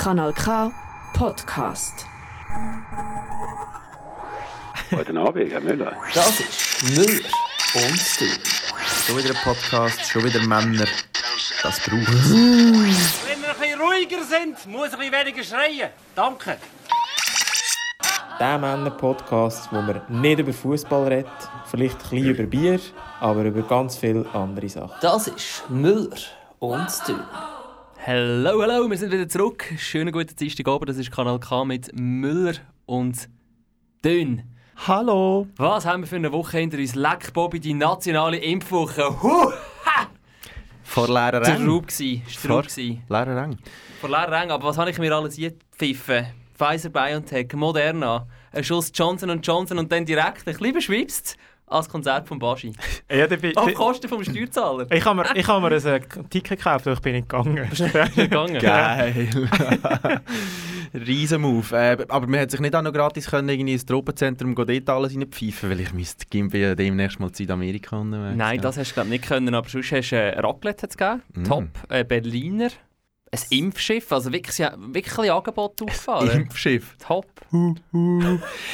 Kanal K Podcast. Guten Abend, Herr Müller. Das ist Müller und du. Schon wieder ein Podcast, schon wieder Männer. Das braucht Wenn wir ein bisschen ruhiger sind, muss ich ein bisschen weniger schreien. Danke. Der Männer-Podcast, wo man nicht über Fußball redet, vielleicht ein bisschen über Bier, aber über ganz viele andere Sachen. Das ist Müller und du. Hallo, hallo, wir sind wieder zurück. Schönen guten Dienstagabend, das ist Kanal K mit Müller und Dünn. Hallo! Was haben wir für eine Woche hinter uns? Leck Bobby, die nationale Impfwoche. Huh! Vor leeren Rängen. Straub gsi, Straub gsi. Leeren Rängen. Vor leeren Rängen. Aber was habe ich mir alles gepfiffen? Pfizer, BioNTech, Moderna, ein Schuss Johnson Johnson und dann direkt ein bisschen beschwipst als Konzert von Baschi. Ja, da bin, Auf Kosten vom Steuerzahler. ich habe mir, ich habe mir ein äh, Ticket gekauft, aber ich bin nicht gegangen. gegangen. Geil! Riesenmove. Äh, aber man hat sich nicht auch noch gratis können, irgendwie ins Tropenzentrum gehen, dort alles reinpfeifen, weil ich müsste Gimbi demnächst mal in Südamerika unterwegs Nein, ja. das hast du glaub, nicht können, aber sonst hast du äh, Raclette gegeben, Mm. Top, äh, Berliner, ein Impfschiff, also wirklich, ja, wirklich ein Angebot aufgefahren. Impfschiff. Top.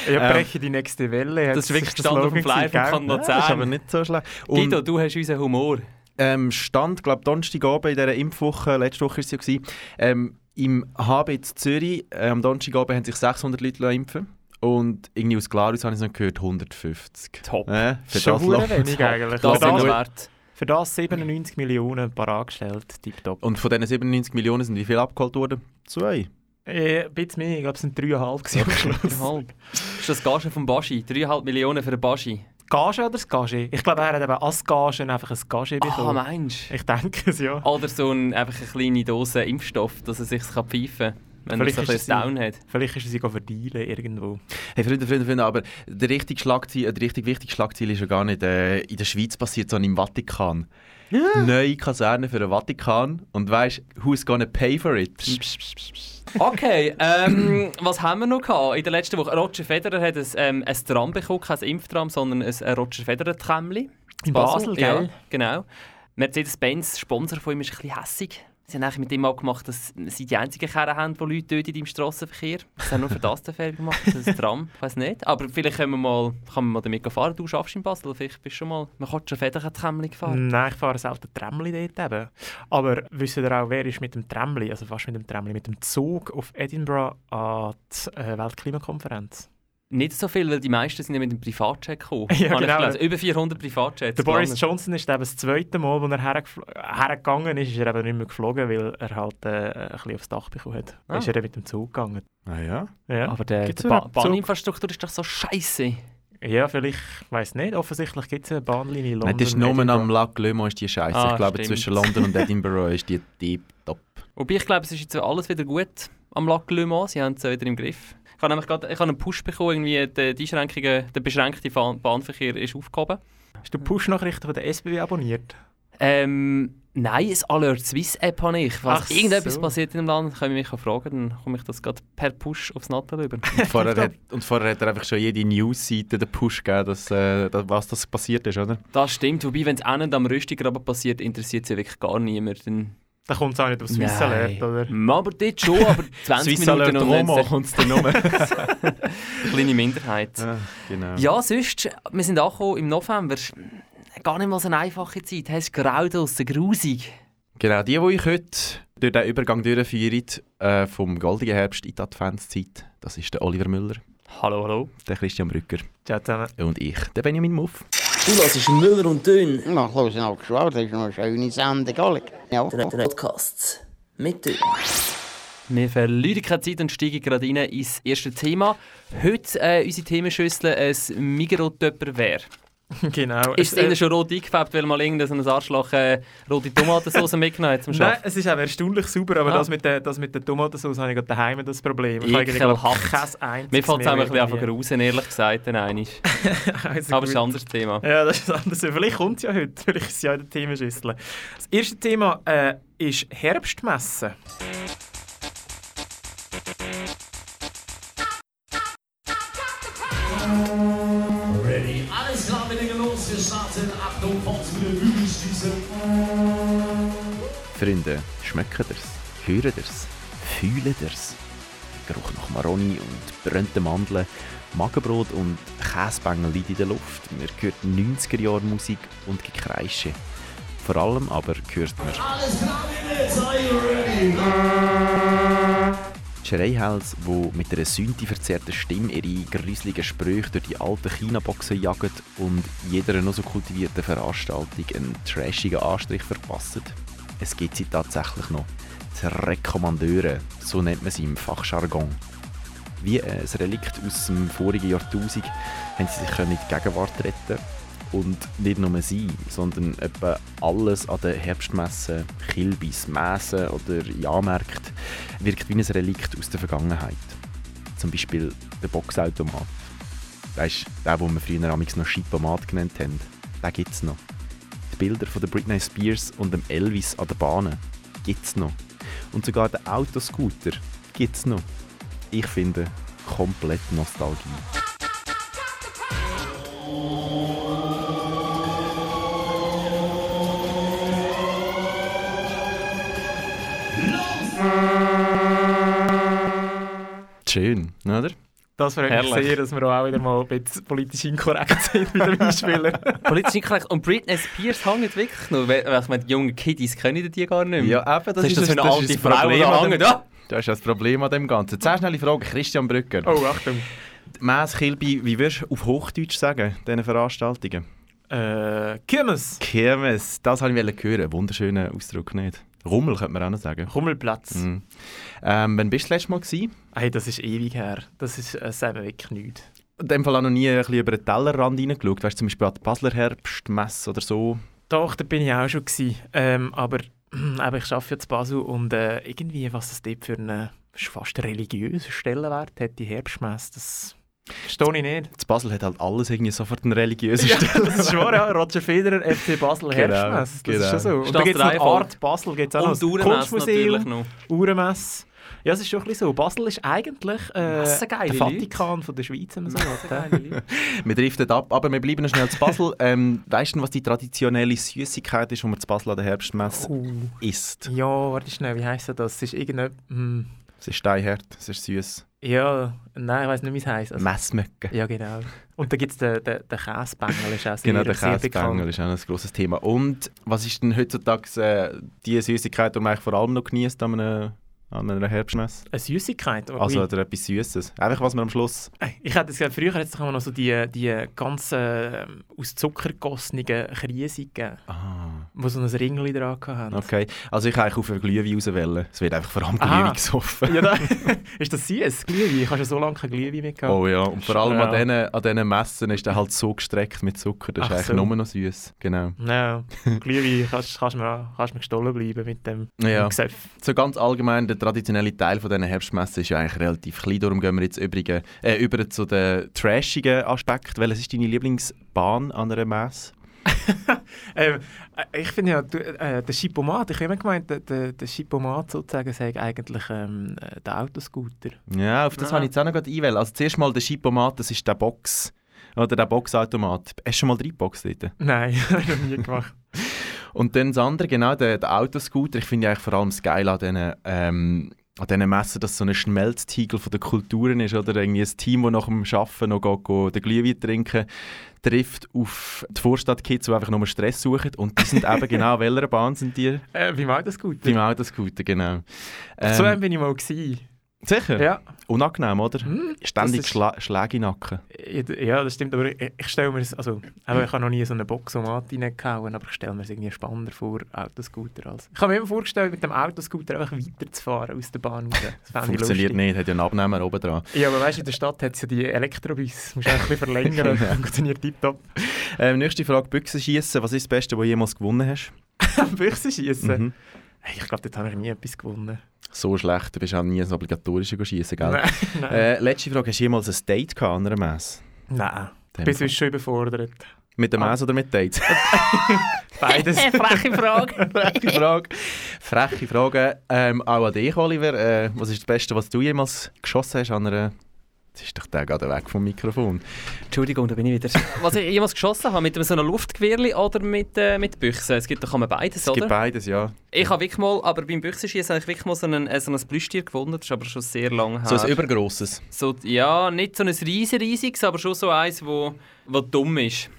Ich breche die nächste Welle. Das ist wirklich gestanden auf dem Flyer vom Kanal Ja, das ist aber nicht so schlecht. Und Guido, du hast unseren Humor. ähm, stand, glaube Donnerstagabend in dieser Impfwoche, letzte Woche war es ja, gewesen, ähm, im HB Zürich, äh, am Donnerstagabend haben sich 600 Leute lassen impfen und irgendwie aus Glarus habe ich es noch gehört, 150. Top. Äh, für Schon das läuft- wenig eigentlich. Das wir das, wert. Für das 97 Millionen paar angestellt, tipptopp. Und von diesen 97 Millionen sind wie viel abgeholt worden? Zwei. Äh, ein bisschen mehr, ich glaube es sind 3,5 gewesen am Schluss. Dreieinhalb. Ist das Gage vom Baschi? 3,5 Millionen für den Baschi. Gage oder das Gage? Ich glaube, er hat eben als Gage einfach ein Gage Ah, bekommen. meinst ich denke es, ja. du? Oder so ein, einfach eine kleine Dose Impfstoff, dass er sich pfeifen kann, wenn Vielleicht so ein ist bisschen es Down hat. Vielleicht ist er sich verdienen irgendwo. Hey Freunde, Freunde, Freunde, aber der richtige Schlagziel, äh, der richtig wichtige Schlagziel ist ja gar nicht äh, in der Schweiz passiert, sondern im Vatikan. Neue Kaserne für den Vatikan. Und weißt who's gonna pay for it? Okay, ähm, was haben wir noch gehabt in der letzten Woche? Roger Federer hat ein, ähm, ein Tram bekommen, kein Impftram, sondern ein, ein Roger Federer-Tramli. In Basel, ja, gell? genau. Mercedes-Benz, Sponsor von ihm, ist ein bisschen hässig. Sie haben mit ihm auch gemacht, dass sie die einzigen Kerren haben, die Leute töten im Strassenverkehr. Sie haben nur für das den Fehler gemacht, das ist Tram. Ich weiß nicht. Aber vielleicht können wir mal, kann man mal damit fahren. Du schaffst in Basel, vielleicht bist du schon mal... Man kann schon Federer Tramli gefahren. Nein, ich fahre selten Tramli dort eben. Aber wisst ihr auch, wer ist mit dem Tramli, also fast mit dem Tramli, mit dem Zug auf Edinburgh an die äh, Weltklimakonferenz? Nicht so viel, weil die meisten sind ja mit dem Privatjet gekommen. Ja, genau. Über 400 Privatjets. Der Boris gelandet. Johnson ist eben das zweite Mal, als er hergegangen ist, ist er eben nicht mehr geflogen, weil er halt äh, ein bisschen aufs Dach bekommen hat. Ah. Ist er mit dem Zug gegangen. Ah ja? Ja, Aber der, der ba? Bahninfrastruktur ist doch so scheiße. ja vielleicht, ich weiß nicht, offensichtlich gibt es eine Bahnlinie in London. Nein, das ist nur am. Lac Le Mans ist die Scheiße. Ah, ich glaube, stimmt. zwischen London und Edinburgh ist die deep top. Wobei ich glaube, es ist jetzt alles wieder gut am Lac Le Mans. Sie haben es wieder im Griff. Ich habe nämlich gerade ich habe einen Push bekommen, irgendwie die, die Einschränkungen, der beschränkte Bahnverkehr ist aufgehoben. Hast du Push-Nachrichten von der SBB abonniert? Ähm, nein, ein Alert Swiss App habe ich. Falls irgendetwas so. passiert in dem Land, können wir mich auch fragen, dann komme ich das gerade per Push aufs Nattel über. Und vorher, hat, und vorher hat er einfach schon jede News-Seite den Push gegeben, dass, äh, dass, was das passiert ist, oder? das stimmt, wobei, wenn es einen am Rüstigraben passiert, interessiert es ja wirklich gar niemand. Dann Da kommt es auch nicht auf Swiss Nein. Alert, oder? Mm, Aber dort schon, aber 20 Swiss Minuten und Romo kommt es dann nur. eine kleine Minderheit. ja, genau. Ja, sonst, wir sind angekommen im November. Gar nicht mal so eine einfache Zeit. Es ist grau draussen, grusig. Genau, die, die ich heute durch den Übergang durchführe, äh, vom goldigen Herbst in die Adventszeit, das ist der Oliver Müller, Hallo, hallo. der Christian Brücker Ciao zusammen. und ich, der Benjamin Muff. Du hörst Müller und Dünn. Na, hören auch geschwört, das ist noch eine schöne Sendung, gell? Ja. Der Podcast mit Dünn. Wir verlieren keine Zeit und steigen gerade rein ins erste Thema. Heute äh, unsere Themenschüssel ein Migros-Töpperwehr. genau. Ist es äh, Ihnen schon rot eingefärbt, weil mal irgendein ein Arschloch äh, rote Tomatensauce mitgenommen hat zum Nein, Schaffen? es ist auch erstaunlich sauber, aber Ah. das mit der, das mit der Tomatensauce habe ich gerade daheim das Problem. Ich habe eigentlich, glaub, Ekelhaft. einziges Mir fällt es einfach ein bisschen irgendwie. raus, ehrlich gesagt, dann einmal. Also Aber es ist ein anderes Thema. Ja, das ist anders. Vielleicht kommt es ja heute. Vielleicht ist es ja in der Themenschüssel. Das erste Thema äh, ist Herbstmesse. Freunde, schmecken ihr's? Hören ihr's? Fühlt ihr's? Der Geruch nach Maroni und brennten Mandeln, Magenbrot und Käsebängel liegt in der Luft. Man hört 90er-Jahre-Musik und Gekreische. Vor allem aber hört man Alles klar? Schreihals, die mit einer sündverzerrten Stimme ihre gruseligen Sprüche durch die alten China-Boxen jagen und jeder noch so kultivierten Veranstaltung einen trashigen Anstrich verpassen. Es gibt sie tatsächlich noch. Die Rekommandeure, so nennt man sie im Fachjargon. Wie ein Relikt aus dem vorigen Jahrtausend haben sie sich in die Gegenwart retten und nicht nur sie, sondern etwa alles an der Herbstmesse, Kilbis, Messen oder Jahrmärkten wirkt wie ein Relikt aus der Vergangenheit. Zum Beispiel der Boxautomat. Das ist der, den wir früher noch Schipomat genannt haben. Den gibt es noch. Die Bilder von der Britney Spears und dem Elvis an der Bahn gibt es noch. Und sogar den Autoscooter gibt es noch. Ich finde, komplett Nostalgie. Schön, oder? Das freut mich sehr, dass wir auch wieder mal ein bisschen politisch inkorrekt sind mit dem Einspielen. Politisch inkorrekt. Und Britney Spears hängt wirklich noch. Weil, ich meine, die jungen Kiddies kennen die gar nicht mehr. Ja, eben, das das ist das für eine das alte ist Frau, die Problem da an hängt. dem- Ja. Das ist das Problem an dem Ganzen. Zehn schnelle Frage, Christian Brücker. Oh, Achtung. Mäs Kilby, wie würdest du auf Hochdeutsch sagen, diesen Veranstaltungen? Äh, Kirmes. Kirmes, das wollte ich hören. Wunderschöner Ausdruck, nicht? Rummel könnte man auch noch sagen. Rummelplatz. Mhm. Ähm, wann bist du das letzte Mal gewesen? Hey, das ist ewig her. Das ist äh, selber wirklich nichts. In dem Fall auch noch nie ein bisschen über den Tellerrand reingeschaut. Weißt du, zum Beispiel an der Basler Herbstmesse oder so. Doch, da bin ich auch schon. Gewesen. Ähm, aber eben, ich arbeite jetzt Basel und äh, irgendwie, was das dort für einen ist fast religiösen Stellenwert hat, die Herbstmesse, das verstehe ich nicht. Das Basel hat halt alles irgendwie sofort einen religiösen Ja, Stelle. das ist wahr, ja. Roger Federer, FC Basel, Genau, Herbstmesse. Das ist genau. schon so. Und Ist da das gibt es noch? Art Basel, gibt es auch noch Und natürlich Kunstmuseum, noch. Uhrenmesse. Ja, es ist schon ein bisschen so. Basel ist eigentlich äh, der Leute. Vatikan von der Schweiz, wenn man so. Leute. Wir driften ab, aber wir bleiben noch schnell zu Basel. ähm, weißt du, was die traditionelle Süßigkeit ist, die man zu Basel an der Herbstmesse Oh. isst? Ja, warte schnell, wie heisst das? Es ist irgendein... Hm, Es ist steinhart, es ist süß. ja, nein, ich weiß nicht, wie es heisst. Also, Messmöcke. ja, genau. Und da gibt es den, den, den Käsebängel, ist auch sehr, Genau, der bekannt. ist auch ein grosses Thema. Und was ist denn heutzutage äh, die Süßigkeit, die man eigentlich vor allem noch genießt an einer, an einer Herbstmesse? Eine Süßigkeit. Also oder etwas Süßes. Einfach was man am Schluss... Ich hätte gesagt, früher es doch immer noch so die, die ganz äh, aus Zucker gegossenen Kriese gegeben, Ah, die so ein Ringli dran hatten. okay. Also ich kann eigentlich auf einen Glühwein rauswählen. Es wird einfach vor allem. Glühwein gesoffen. Ja, da, ist das süß? Glühwein? Ich habe schon so lange kein Glühwein mehr gehabt. Oh ja, und vor allem Ja. an diesen an diesen Messen ist der halt so gestreckt mit Zucker. Das ist Ach eigentlich so. nur noch süß. Genau. Ja, Glühwein kannst, kannst, mir, kannst mir gestohlen bleiben mit dem Ja. Gesöff. So ganz allgemein, der traditionelle Teil von diesen Herbstmessen ist ja eigentlich relativ klein. Darum gehen wir jetzt übrigen, äh, über zu den trashigen Aspekt. Welches ist deine Lieblingsbahn an einer Messe? Ähm, äh, ich finde ja, du, äh, der Chipomat, ich habe immer gemeint, der, der, der Chipomat sozusagen sei eigentlich ähm, äh, der Autoscooter. Ja, auf das Ja. habe ich jetzt auch noch einwählen. Also zuerst mal der Chipomat, das ist der Box. Oder der Boxautomat. Hast du schon mal reingeboxt dort? Nein, habe ich noch nie gemacht. Und dann das andere, genau, der, der Autoscooter. Ich finde eigentlich vor allem das Geile an diesen, ähm, an diesen Messen, dass so ein Schmelztiegel von der Kulturen ist. Oder irgendwie ein Team, das nach dem Arbeiten noch geht, geht, den Glühwein trinken trifft auf die Vorstadtkids, die einfach nur Stress suchen. Und die sind eben genau, welcher Bahn sind die? Äh, beim Autoscooter. Beim Autoscooter, genau. so Ähm, einem bin ich mal gewesen. Sicher? Ja. Unangenehm, oder? Hm, Ständig ist- Schla Schläge in Nacken. Ja, das stimmt, aber ich, ich stelle mir es, also, aber ich habe noch nie so eine Boxomat reingehauen, aber ich stelle mir es irgendwie spannender vor, Autoscooter als... Ich habe mir immer vorgestellt, mit dem Autoscooter einfach weiterzufahren aus der Bahn raus. Das Funktioniert nicht, hat ja einen Abnehmer oben dran. Ja, aber weißt du, in der Stadt hat es ja die Elektrobus. Musst du ein bisschen verlängern, funktioniert tiptop. Ähm, nächste Frage, Büchsenschießen. Was ist das Beste, was du jemals gewonnen hast? Büchse schießen. Mhm. Hey, ich glaube, dort habe ich nie etwas gewonnen. So schlecht, du bist auch nie ein obligatorisches Schießen, gell? Nein, nein. Äh, letzte Frage, hast du jemals ein Date gehabt an einer Messe? nein. Dem Bis sonst schon überfordert. Mit der Ah. Messe oder mit Dates? Beides. Freche Frage. Freche Frage. Freche Frage. Ähm, auch an dich, Oliver. Äh, was ist das Beste, was du jemals geschossen hast an einer Jetzt ist doch der gerade weg vom Mikrofon. Entschuldigung, da bin ich wieder. Was ich jemals geschossen habe, mit einem so einem Luftgewehrli oder mit, äh, mit Büchsen? Es gibt doch immer beides, Es oder? gibt beides, ja. Ich habe wirklich mal, aber beim Büchsenschießen habe ich wirklich mal so ein, äh, so ein Plüschtier gewonnen. Das ist aber schon sehr lange her. So ein übergrosses. So, ja, nicht so ein riesen riesiges, aber schon so eins, wo, wo dumm ist.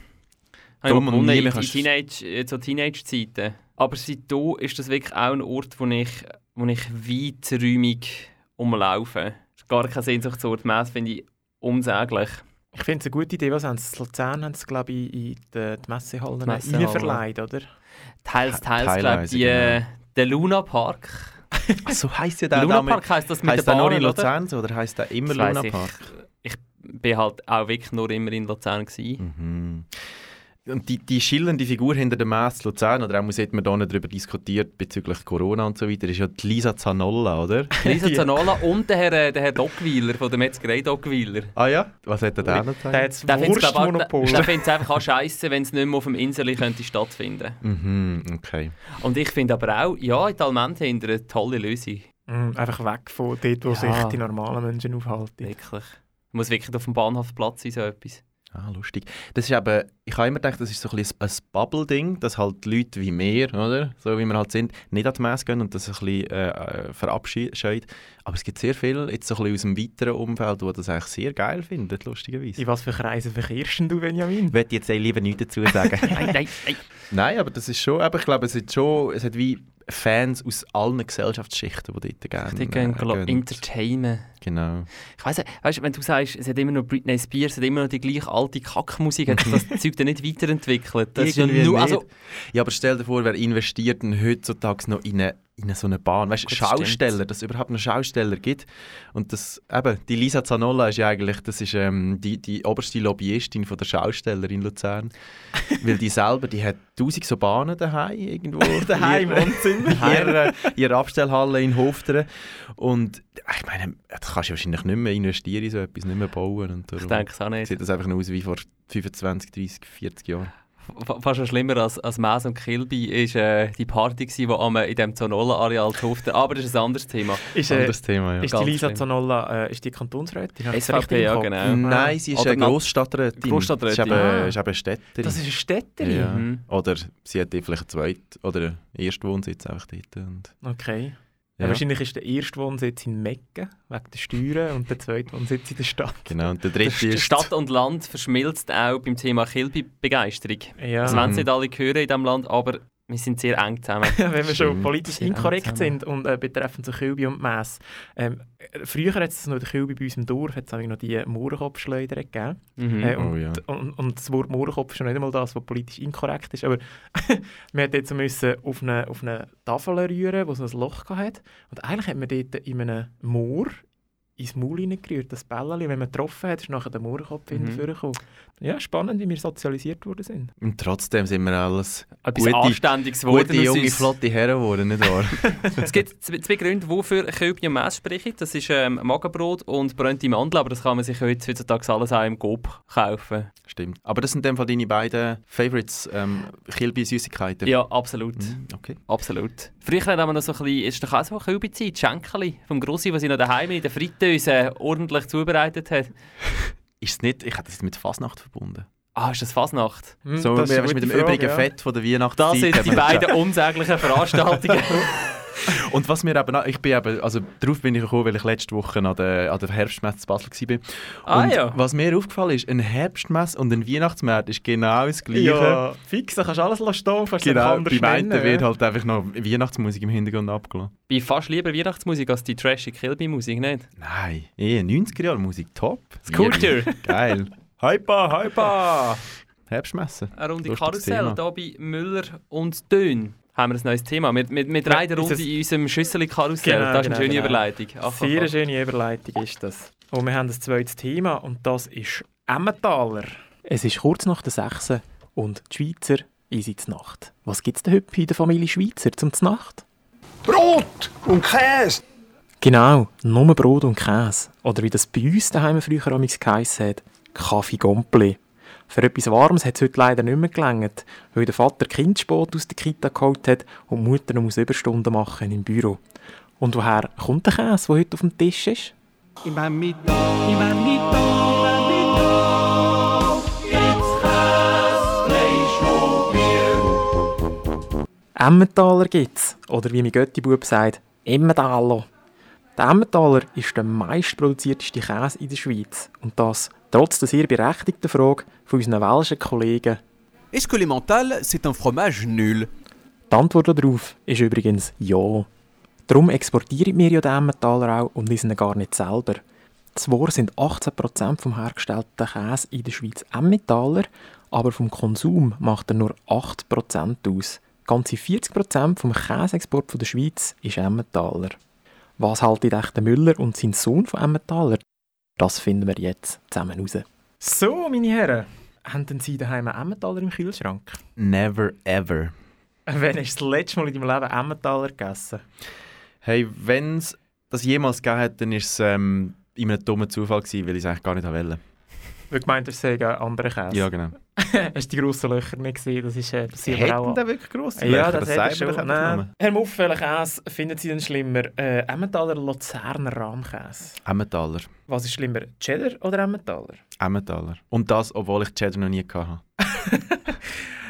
Dumm und nie kannst- Teenage, äh, so Teenage-Zeiten. Aber seitdem ist das wirklich auch ein Ort, wo ich, wo ich weiträumig umlaufe. Gar kein Sehnsuchtsort mehr, das finde ich unsäglich. Ich finde es eine gute Idee. Was haben sie? in Luzern haben sie, glaube ich, in die, die Messehallen Die Messehallen. reinverleiht, oder? Teils, teils, glaube ich, äh, genau. der Luna Park. Ach, so heisst ja Der Luna. Park heisst das mit Heisst der nur in oder? Luzern so oder heisst der immer Das Luna ich. Park? Ich bin halt auch wirklich nur immer in Luzern gewesen. Mhm. Und die, die schillernde Figur hinter dem Mess Luzern, oder auch hat man da nicht darüber diskutiert bezüglich Corona und so weiter, ist ja die Lisa Zanolla, oder? Lisa Zanola und der Herr, äh, der Herr Dockweiler von der Metzgerei Dockweiler. ah ja? Was hat er da noch Der gesagt? hat das Der findet es Wurstmonopol. einfach auch scheiße, wenn es nicht mehr auf dem Insel könnte stattfinden. Mhm, okay. Und ich finde aber auch, ja, in Talmente haben eine tolle Lösung. Mm, einfach weg von dort, wo Ja. sich die normalen Menschen aufhalten. Wirklich. Muss wirklich auf dem Bahnhofplatz sein, so etwas. Ah, lustig. Das ist eben, ich habe immer gedacht, das ist so ein, ein Bubble-Ding, dass halt Leute wie wir, oder, so wie wir halt sind, nicht an die Messe gehen und das ein bisschen äh, äh, verabscheuen. Aber es gibt sehr viele, jetzt so ein bisschen aus dem weiteren Umfeld, die das eigentlich sehr geil finden, lustigerweise. In was für Kreisen verkehrst du, Benjamin? Ich möchte jetzt eh lieber nichts dazu sagen. Nein, nein, nein. Nein, aber das ist schon, aber ich glaube, es hat schon, es hat wie Fans aus allen Gesellschaftsschichten, die dort gerne Die gehen äh, äh, entertainen. Genau. Ich weiss, weißt, wenn du sagst, es hat immer noch Britney Spears, es hat immer noch die gleiche alte Kackmusik, hat das Zeug dann nicht weiterentwickelt. Das ist ja nur, nicht. also, Ja, aber stell dir vor, wer investiert denn heutzutage noch in eine, in so eine Bahn? Weißt du, Schausteller, stimmt. dass es überhaupt noch Schausteller gibt. Und das, eben, die Lisa Zanolla ist ja eigentlich, das ist ähm, die, die oberste Lobbyistin von der Schausteller in Luzern. Weil die selber, die hat tausend so Bahnen daheim irgendwo. Daheim Wohnzimmer. ihrer, ihrer Abstellhalle in Hofteren. Und ich meine, das kannst du wahrscheinlich nicht mehr investieren in so etwas, nicht mehr bauen. Und ich darum denke es auch nicht. sieht das einfach noch aus wie vor 25, 30, 40 Jahren. Fa- Fast schon schlimmer als, als Maas und Kilby war äh, die Party, die am, in dem Zonola-Areal durfte. Aber das ist ein anderes Thema. Ist, äh, Anderes Thema, ja. ist die Lisa schlimm. Zanolla äh, ist die Kantonsrätin? SVP, ja genau. Nein, sie ist Oder eine Grossstadträtin. Grossstadträtin. Sie ist eben, Ah. ist eben Städterin. Das ist eine Städterin? ja. Mhm. Oder sie hat vielleicht einen zweiten oder einen Erstwohnsitz einfach dort. Und, Okay. Ja. ja. wahrscheinlich ist der erste Wohnsitz in Mecca, wegen der Steuern, und der zweite Wohnsitz in der Stadt. Genau, und der dritte ist... Stadt und Land verschmilzt auch beim Thema Kilby-Begeisterung. Ja. Das wollen Mhm. sie nicht alle hören in diesem Land, aber wir sind sehr eng zusammen. Wenn wir schon politisch inkorrekt sind und äh, betreffend so Kilby und Mess. Ähm, äh, früher hat es noch der Kilby bei uns im Dorf hat's nämlich noch die Mohrenkopfschleuder gegeben. Mhm. Äh, Oh und, ja. und, und das Wort Mohrenkopf ist schon nicht einmal das, was politisch inkorrekt ist. Aber wir hat jetzt müssen auf eine, auf eine Tafel rühren, wo es ein Loch hatte. Und eigentlich hat man dort in einem Moor ins Maul hineingerührt, das Bällchen. Wenn man getroffen hat, ist nachher der Mohrenkopf Mhm. vorgekommen. Ja, spannend, wie wir sozialisiert worden sind. Und trotzdem sind wir alles Etwas gute- Anständiges gute, junge, flotte Herren geworden, nicht wahr? Es gibt zwei, Gründe, wofür und Mess sprechen. Das ist ähm, Magenbrot und brannte Mandel, aber das kann man sich heute, heutzutage alles auch im Coop kaufen. Stimmt. Aber das sind in dem Fall deine beiden Favorites, ähm, Kilby-Süßigkeiten? Ja, absolut. Mhm, okay. Absolut. Früher haben wir noch so ein bisschen, ist doch auch so Kölbi-Zeit, Schenkeli vom Grossi, was sie noch daheim in der Fritteuse ordentlich zubereitet hat. Ist es nicht, ich hätte das mit Fasnacht verbunden. Ah, ist das Fasnacht? Hm, So das eine mit dem Frage, übrigen ja. Fett von der Weihnachtszeit. Das sind die beiden unsäglichen Veranstaltungen. Und was mir eben, auch- ich bin eben, also darauf bin ich gekommen, weil ich letzte Woche an der, an der Herbstmesse in Basel war. Ah, und ja. was mir aufgefallen ist, ein Herbstmesse und ein Weihnachtsmarkt ist genau das Gleiche. Ja, fix, da kannst du alles stehen, kannst du Genau, anders beim einen nennen, wird halt einfach noch Weihnachtsmusik im Hintergrund abgelassen. Ich fast lieber Weihnachtsmusik als die trashige Kilby-Musik, nicht? Nein, eh, 90er-Jahre-Musik, top. Scooter. Geil. Hypa, hypa. Herbstmesse. Eine Runde Karussell, hier bei Müller und Dön haben wir ein neues Thema. Wir, wir, wir drehen eine ist Runde in unserem Schüsseli-Karussell. Genau, das ist eine genau, schöne genau. Überleitung. Ach, ach, Sehr ach. schöne Überleitung ist das. Und wir haben ein zweites Thema und das ist Emmentaler. Es ist kurz nach der 6 und die Schweizer zur Nacht. Was gibt es denn heute bei der Familie Schweizer zum Nacht? Brot und Käse. Genau, nur Brot und Käse. Oder wie das bei uns daheim früher amigs geheissen hat, Kaffee Gompli. Für etwas Warmes hat es heute leider nicht mehr gelangt, weil der Vater Kindsport aus der Kita geholt hat und die Mutter noch muss Überstunden machen im Büro. Und woher kommt der Käse, der heute auf dem Tisch ist? Im Emmental, Emmental gibt's Käse, Fleisch und Bier. Emmentaler gibt's. Oder wie mein Götti-Bub sagt, Emmentaler. Der Emmentaler ist der meistproduzierteste Käse in der Schweiz. Und das trotz der sehr berechtigten Frage von unseren welschen Kollegen. Est-ce que l'emmental, c'est un fromage nul Die Antwort darauf ist übrigens ja. Darum exportieren wir ja den Emmentaler auch und wissen ihn gar nicht selber. Zwar sind 18% vom hergestellten Käse in der Schweiz Emmentaler, aber vom Konsum macht er nur 8% aus. Ganze 40% vom Käseexport von der Schweiz ist Emmentaler. Was halten echt der Müller und sein Sohn von Emmentaler? Das finden wir jetzt zusammen raus. So, meine Herren, haben Sie daheim einen Emmentaler im Kühlschrank? Never ever. Wann hast du das letzte Mal in deinem Leben Emmentaler gegessen? Hey, wenn es das jemals gegeben hat, dann war es ähm, in einem dummen Zufall, gewesen, weil ich es eigentlich gar nicht wollte. Weil du gemeint hast, es sei ein anderer Käse. Ja, genau. hast du die grossen Löcher nicht gesehen? Das ist äh, passiert Hätten auch. wirklich grosse Ja, Löcher? das, Das er sagt man schon. Nein. Herr Muff, welchen Käse finden Sie denn schlimmer? Äh, Emmentaler Luzerner Rahmkäse? Emmentaler. Was ist schlimmer, Cheddar oder Emmentaler? Emmentaler. Und das, obwohl ich Cheddar noch nie hatte.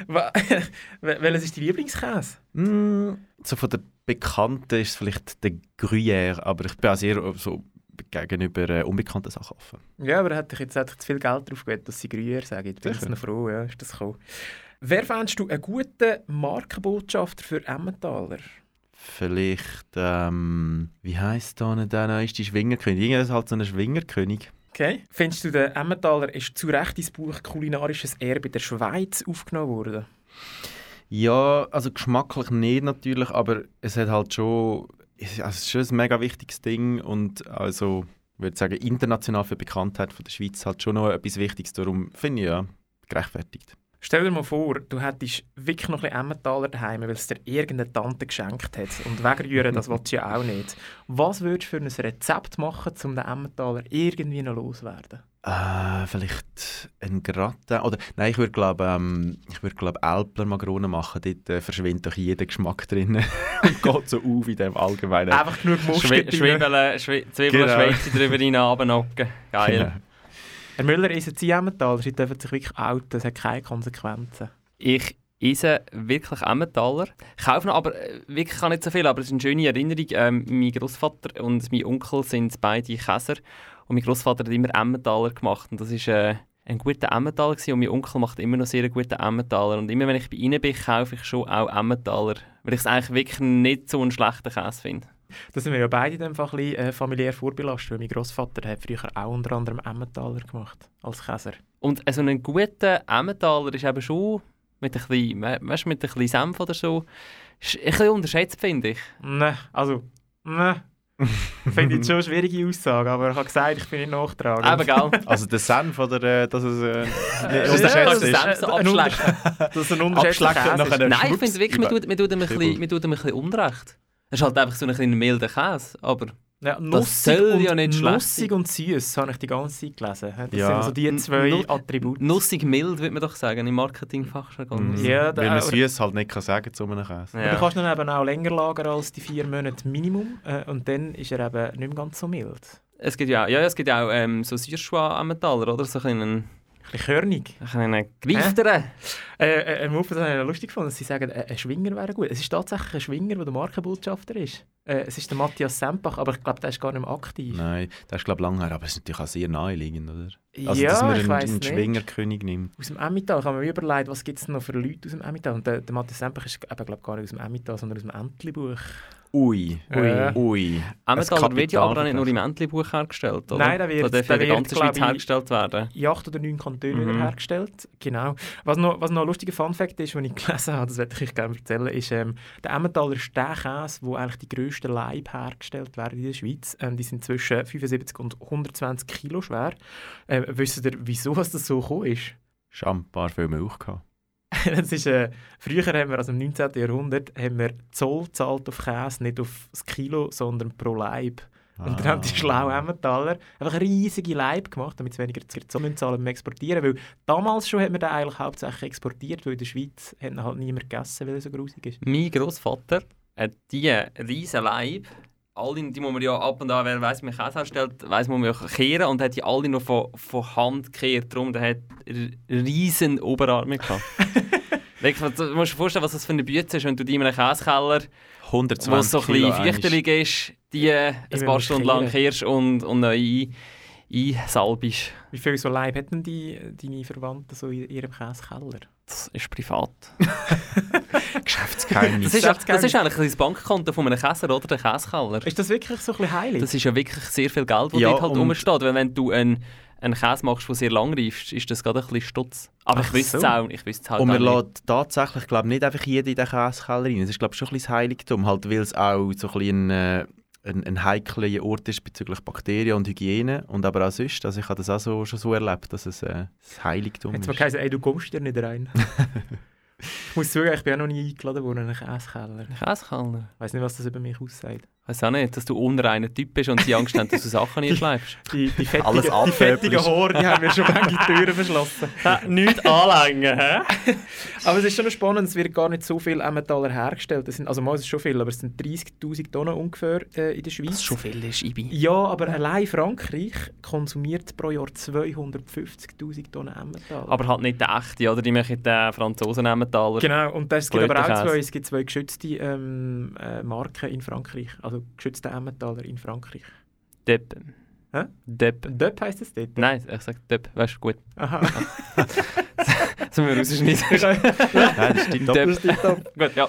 Welches ist dein Lieblingskäse? Mm, so von der Bekannten ist es vielleicht der Gruyère, aber ich bin auch sehr äh, so gegenüber äh, unbekannten Sachen offen. Ja, aber hätte ich jetzt hätte ich zu viel Geld drauf gegeben, dass sie Gruyère sagen. Ich bin Sicher. noch froh, ja, ist das gekommen. Wer fändest du einen guten Markenbotschafter für Emmentaler? Vielleicht, ähm, wie heisst da der ist die Schwingerkönig? Irgendwas ist halt so ein Schwingerkönig. Okay. Findest du, der Emmentaler ist zu Recht ins Buch Kulinarisches Erbe der Schweiz aufgenommen worden? Ja, also geschmacklich nicht natürlich, aber es hat halt schon, also es ist schon ein mega wichtiges Ding und also, ich würde sagen, international für die Bekanntheit von der Schweiz halt schon noch etwas Wichtiges, darum finde ich ja gerechtfertigt. Stell dir mal vor, du hättest wirklich noch ein bisschen Emmentaler daheim, weil es dir irgendeine Tante geschenkt hat. Und wegrühren, das willst du ja auch nicht. Was würdest du für ein Rezept machen, um den Emmentaler irgendwie noch loswerden? Äh, vielleicht ein Gratin, oder, nein, ich würde glaube, ähm, ich würde glaube Alpler Magronen machen, dort äh, verschwindet doch jeder Geschmack drin und geht so auf in dem allgemeinen... Einfach genug Muskeln Schwi Zwiebeln, Genau. Schweizer drüber rein, runternocken. Geil. Genau. Herr Müller, ist Sie Emmentaler? Sie dürfen sich wirklich outen, es hat keine Konsequenzen. Ich esse wirklich Emmentaler. Ich kaufe noch, aber äh, wirklich kann nicht so viel, aber es ist eine schöne Erinnerung. Ähm, mein Großvater und mein Onkel sind beide Käser und mein Großvater hat immer Emmentaler gemacht und das ist äh, ein guter Emmentaler gewesen. und mein Onkel macht immer noch sehr guten Emmentaler und immer wenn ich bei ihnen bin, kaufe ich schon auch Emmentaler, weil ich es eigentlich wirklich nicht so einen schlechten Käse finde. Da sind wir ja beide ein bisschen äh, familiär vorbelastet, weil mein Großvater hat früher auch unter anderem Emmentaler gemacht, als Käser. Und äh, so einen guten Emmentaler ist eben schon mit ein bisschen, we- weißt, mit ein bisschen Senf oder so, ist ein bisschen unterschätzt, finde ich. Ne, also, ne. Finde ich schon eine schwierige Aussage, aber ich habe gesagt, ich bin nicht nachtragend. Eben, gell? Also der Senf oder äh, dass es äh, Ja, unterschätzt das ist. Senf so Ein abschlecken. Das ist ein unterschätzter Abschlecken Käse. und nachher ist. Nein, ich finde wirklich, man tut, man tut ihm ein bisschen, man tut ihm ein bisschen Unrecht. Es ist halt einfach so ein bisschen milder Käse, aber Ja, nussig und, ja nicht nussig und süß habe ich die ganze Zeit gelesen. Das Ja. sind also die zwei Nu- Attribute. nussig mild, würde man doch sagen, im Marketingfachjargon. Mhm. Ja, Weil man süß halt nicht kann sagen zu einem Käse. Aber Du kannst ihn eben auch länger lagern als die vier Monate Minimum äh, und dann ist er eben nicht mehr ganz so mild. Es gibt ja, ja, es gibt ja auch ähm, so Süßschwa Emmentaler, oder? So ein einen, Ein bisschen körnig. einen Greifteren. Äh, äh, ein Move, das habe ich lustig gefunden, dass sie sagen, äh, ein Schwinger wäre gut. Es ist tatsächlich ein Schwinger, der der Markenbotschafter ist. Äh, es ist der Matthias Sempach, aber ich glaube, der ist gar nicht mehr aktiv. Nein, das ist glaube ich lange her, aber es ist natürlich auch sehr naheliegend, oder? Also, ja, dass man ich einen, einen. Schwingerkönig nimmt. Aus dem Emmental. Ich habe mir überlegt, was gibt es noch für Leute aus dem Emmental. Und der, der Matthias Sempach ist eben, glaub, gar nicht aus dem Emmental, sondern aus dem Entlebuch. Ui, Ui. ui. Emmentaler wird ja aber auch nicht nur im Entlebuch hergestellt, oder? Nein, der wird- der in der ganzen Schweiz ich, hergestellt werden. in acht oder neun Kantonen Mhm. wieder hergestellt. Genau. Was noch, was noch ein lustiger Funfact ist, den ich gelesen habe, das werde ich euch gerne erzählen, ist, ähm, der Emmentaler ist der Käse, wo eigentlich die grössten Leib hergestellt werden in der Schweiz. Ähm, die sind zwischen 75 und 120 Kilo schwer. Ähm, wisst ihr, wieso was das so gekommen ist? Schon ein paar viel Milch gehabt. das ist, äh, früher haben wir, also im 19. Jahrhundert, haben wir Zoll gezahlt auf Käse, nicht auf das Kilo, sondern pro Leib. Und dann haben die Ah. schlauen Emmentaler einfach riesige Leib gemacht, damit sie weniger Zoll zahlen beim Exportieren. Weil damals schon hat man den eigentlich hauptsächlich exportiert, weil in der Schweiz hat halt niemand gegessen, weil er so grusig ist. Mein Großvater hat diese riesen Leib alle, die muss man ja ab und an, wer weiss, wie man Käse herstellt, weiss man ja kehren und hat die alle noch von, von Hand gekehrt. Darum, der hat riesen Oberarme gehabt. Wirklich, du musst dir vorstellen, was das für eine Bütze ist, wenn du die in einem Käsekeller, wo 120 es so ein bisschen feuchtelig ist, die ein paar Stunden lang kehrst und, und neu ein- einsalbst. Wie viel so Leib hätten die, deine Verwandten so in ihrem Käsekeller? Das ist privat. Geschäftsgeheimnis. Das ist, das ist eigentlich das Bankkonto von einem Käser, oder? Der Käsekeller. Ist das wirklich so ein bisschen heilig? Das ist ja wirklich sehr viel Geld, das Ja, dort halt rumsteht. Weil wenn du einen, einen Käse machst, der sehr lang reift, ist das gerade ein bisschen Stutz. Aber Ach ich wüsste es so. auch, ich wüsste es halt Und auch man lässt tatsächlich glaub, nicht einfach jeden in den Käsekeller rein. Es ist glaub, schon ein bisschen das Heiligtum, halt, weil es auch so ein, bisschen äh, ein, ein heikler Ort ist bezüglich Bakterien und Hygiene. Und aber auch sonst. Also ich habe das auch so, schon so erlebt, dass es äh, das Heiligtum Jetzt mal ist. geheißen, ey, du kommst dir nicht rein. ich muss zugeben, ich bin auch noch nie eingeladen worden in einen Käsekeller. Käsekeller? Ich weiß nicht, was das über mich aussagt. Weiß auch nicht, dass du unreiner Typ bist und sie Angst haben, dass du Sachen nicht schleifst. Die, die fettigen, Alles die fettigen Haare, die haben mir schon manche Türen verschlossen. nicht anlängen, hä? Aber es ist schon spannend, es wird gar nicht so viel Emmentaler hergestellt. Es sind, also mal ist es schon viel, aber es sind 30'000 Tonnen ungefähr äh, in der Schweiz. Was schon viel ist, Ibi. Ja, aber allein Frankreich konsumiert pro Jahr 250'000 Tonnen Emmentaler. Aber halt nicht der echte, oder? Die machen den Franzosen Emmentaler. Genau, und es gibt aber auch zwei, es gibt zwei geschützte ähm, äh, Marken in Frankreich, also geschützte Emmentaler in Frankreich. Depp. Hä? Depp. Döp heisst es dort? Nein, ich sage Depp, weißt du, gut. Aha. Das müssen wir rausschneiden. Nein, das stimmt Depp. Gut, ja.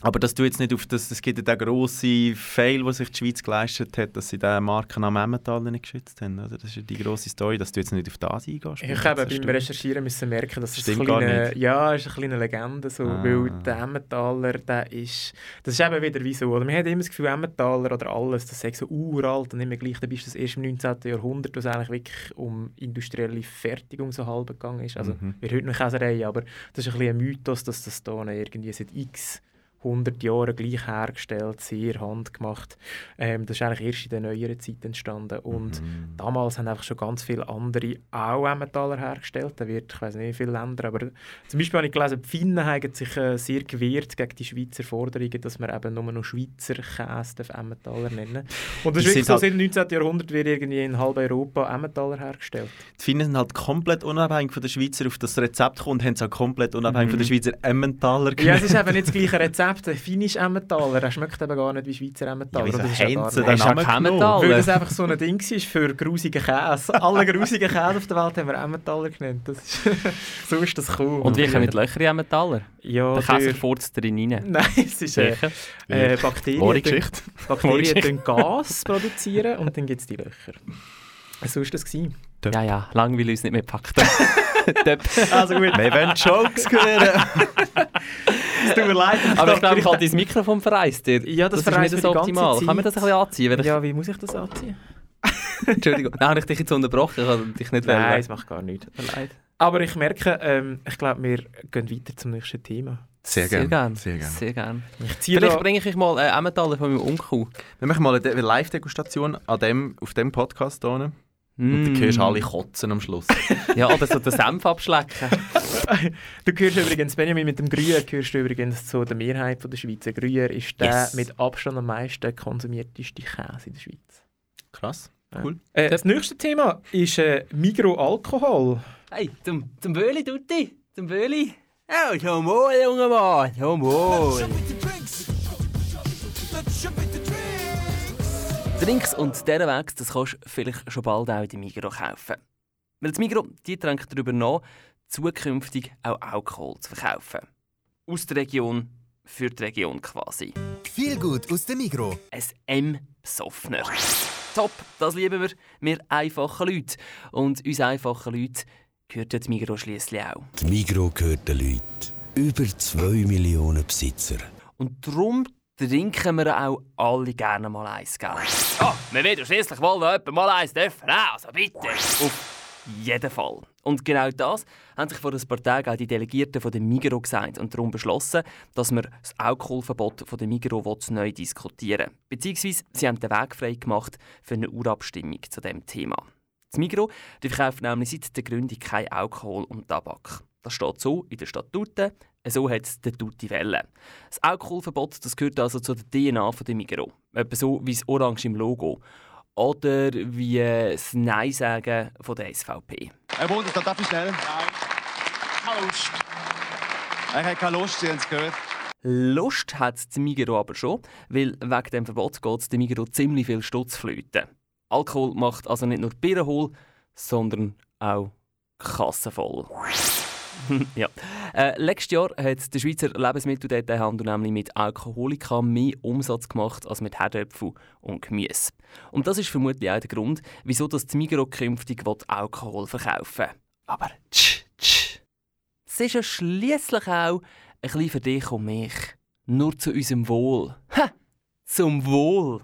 Aber dass du jetzt nicht auf das, es gibt ja den grossen Fail, den sich die Schweiz geleistet hat, dass sie den Markennamen Emmentaler nicht geschützt haben. Oder? Das ist ja die grosse Story, dass du jetzt nicht auf das eingehst. Ich habe beim Recherchieren müssen merken, dass es ein kleine, ja, ist eine kleine Legende so, Ah. weil der Emmentaler, der ist, das ist eben wieder wie so, oder man hat immer das Gefühl, Emmentaler oder alles, das ist so uralt und immer gleich, dann bist du das erst im 19. Jahrhundert, wo es eigentlich wirklich um industrielle Fertigung so halb gegangen ist, also Mhm. wir heute noch Käserei, aber das ist ein bisschen ein Mythos, dass das da irgendwie seit x 100 Jahren gleich hergestellt, sehr handgemacht. Ähm, das ist eigentlich erst in der neueren Zeit entstanden und Mhm. damals haben einfach schon ganz viele andere auch Emmentaler hergestellt. Da wird, ich weiß nicht, wie viele Länder, aber zum Beispiel habe ich gelesen, die Finnen haben sich äh, sehr gewehrt gegen die Schweizer Forderungen, dass man eben nur noch Schweizer Käse darf Emmentaler nennen Und das Die ist wirklich so, halt- seit dem 19. Jahrhundert wird irgendwie in halb Europa Emmentaler hergestellt. Die Finnen sind halt komplett unabhängig von der Schweizer auf das Rezept gekommen und haben es auch komplett unabhängig Mhm. von der Schweizer Emmentaler Ja, es ist eben nicht das gleiche Rezept. Ein finnisch Emmentaler, er schmeckt eben gar nicht wie Schweizer Emmentaler. Ja, wieso nicht- den Namen? Emmentaler? Weil das einfach so ein Ding ist für grusigen Käse. Alle grusigen Käse auf der Welt haben wir Emmentaler genannt. Das ist, so ist das cool. Und wie kommen die Löcher in Emmentaler? Ja, Der Käse durch- furzt drin rein. Nein, es ist äh, Sicher? äh, Bakterien. Wahre Geschichte. Bakterien tun Gas produzieren und dann gibt es die Löcher. So war das. Gewesen. Ja, ja, lang will uns nicht mehr packen. Also gut, Wir wollen Jokes hören. Es tut mir leid. Aber ich glaube, ich habe dein Mikrofon verreist dir. Ja, das das ist verreist die ganze optimal. Zeit. Kann man das ein bisschen anziehen? Ja, wie muss ich das anziehen? Entschuldigung. Nein, habe ich dich jetzt unterbrochen? Ich habe dich nicht Nein, wollen. es macht gar nichts. Tut mir leid. Aber ich merke, ähm, ich glaube, wir gehen weiter zum nächsten Thema. Sehr Sehr gerne. Sehr gerne. Sehr gerne. Ich ziehe Vielleicht bringe ich euch mal äh, Emmentaler von meinem Onkel. Wir machen mal eine De- Live-Degustation an dem, auf dem Podcast hier. Und Mm. dann hörst du alle kotzen am Schluss. Ja, oder so den Senf abschlecken. Du gehörst übrigens, Benjamin, mit dem Gruyère gehörst du übrigens zu der Mehrheit von der Schweiz. Gruyère ist der Yes. mit Abstand am meisten konsumierteste Käse in der Schweiz. Krass. Ja. Cool. Äh, das nächste Thema ist äh, Migro-Alkohol. Hey, zum, zum Böli, Tutti. Zum Böli. Oh, zum Wohl, junger Mann. Zum Wohl. Drinks und Derwegs, das kannst du vielleicht schon bald auch in der Migros kaufen. Weil das Migros, die denkt darüber nach, zukünftig auch Alkohol zu verkaufen. Aus der Region, für die Region quasi. Viel gut aus dem Migro. Ein M-Besoffener. Top, das lieben wir, wir einfachen Leute. Und uns einfachen Leute gehört ja die Migros schliesslich auch. Die Migro gehört den Leuten. Über 2 Millionen Besitzer. Und darum trinken wir auch alle gerne mal eins, gell? Oh, wir werden schließlich wohl noch jemand mal eins dürfen, also bitte. Auf jeden Fall. Und genau das haben sich vor ein paar Tagen auch die Delegierten von der Migros gesagt und darum beschlossen, dass man das Alkoholverbot von der Migros neu diskutieren Beziehungsweise sie haben den Weg frei gemacht für eine Urabstimmung zu dem Thema. Das Migros die verkauft nämlich seit der Gründung kein Alkohol und Tabak. Das steht so in den Statuten, So hat es der Tutti Welle. Das Alkoholverbot das gehört also zu der DNA von dem Migros. Etwa so wie das Orange im Logo. Oder wie das Nein sagen von der SVP. Herr Bundesrat, darf ich schnell? Nein. Keine Lust. Er hat keine Lust, Sie haben es gehört. Lust hat das Migros aber schon, weil wegen dem Verbot geht es dem Migros ziemlich viel Stutzflöten. Alkohol macht also nicht nur die Birnen hohl, sondern auch die Kasse voll. ja. Äh, letztes Jahr hat der Schweizer Lebensmitteldetailhandel nämlich mit Alkoholika mehr Umsatz gemacht als mit Herdöpfel und Gemüse. Und das ist vermutlich auch der Grund, wieso das Migros künftig Alkohol verkaufen will. Aber tsch, tsch. Es ist ja schliesslich auch ein bisschen für dich und mich. Nur zu unserem Wohl. Ha! Zum Wohl!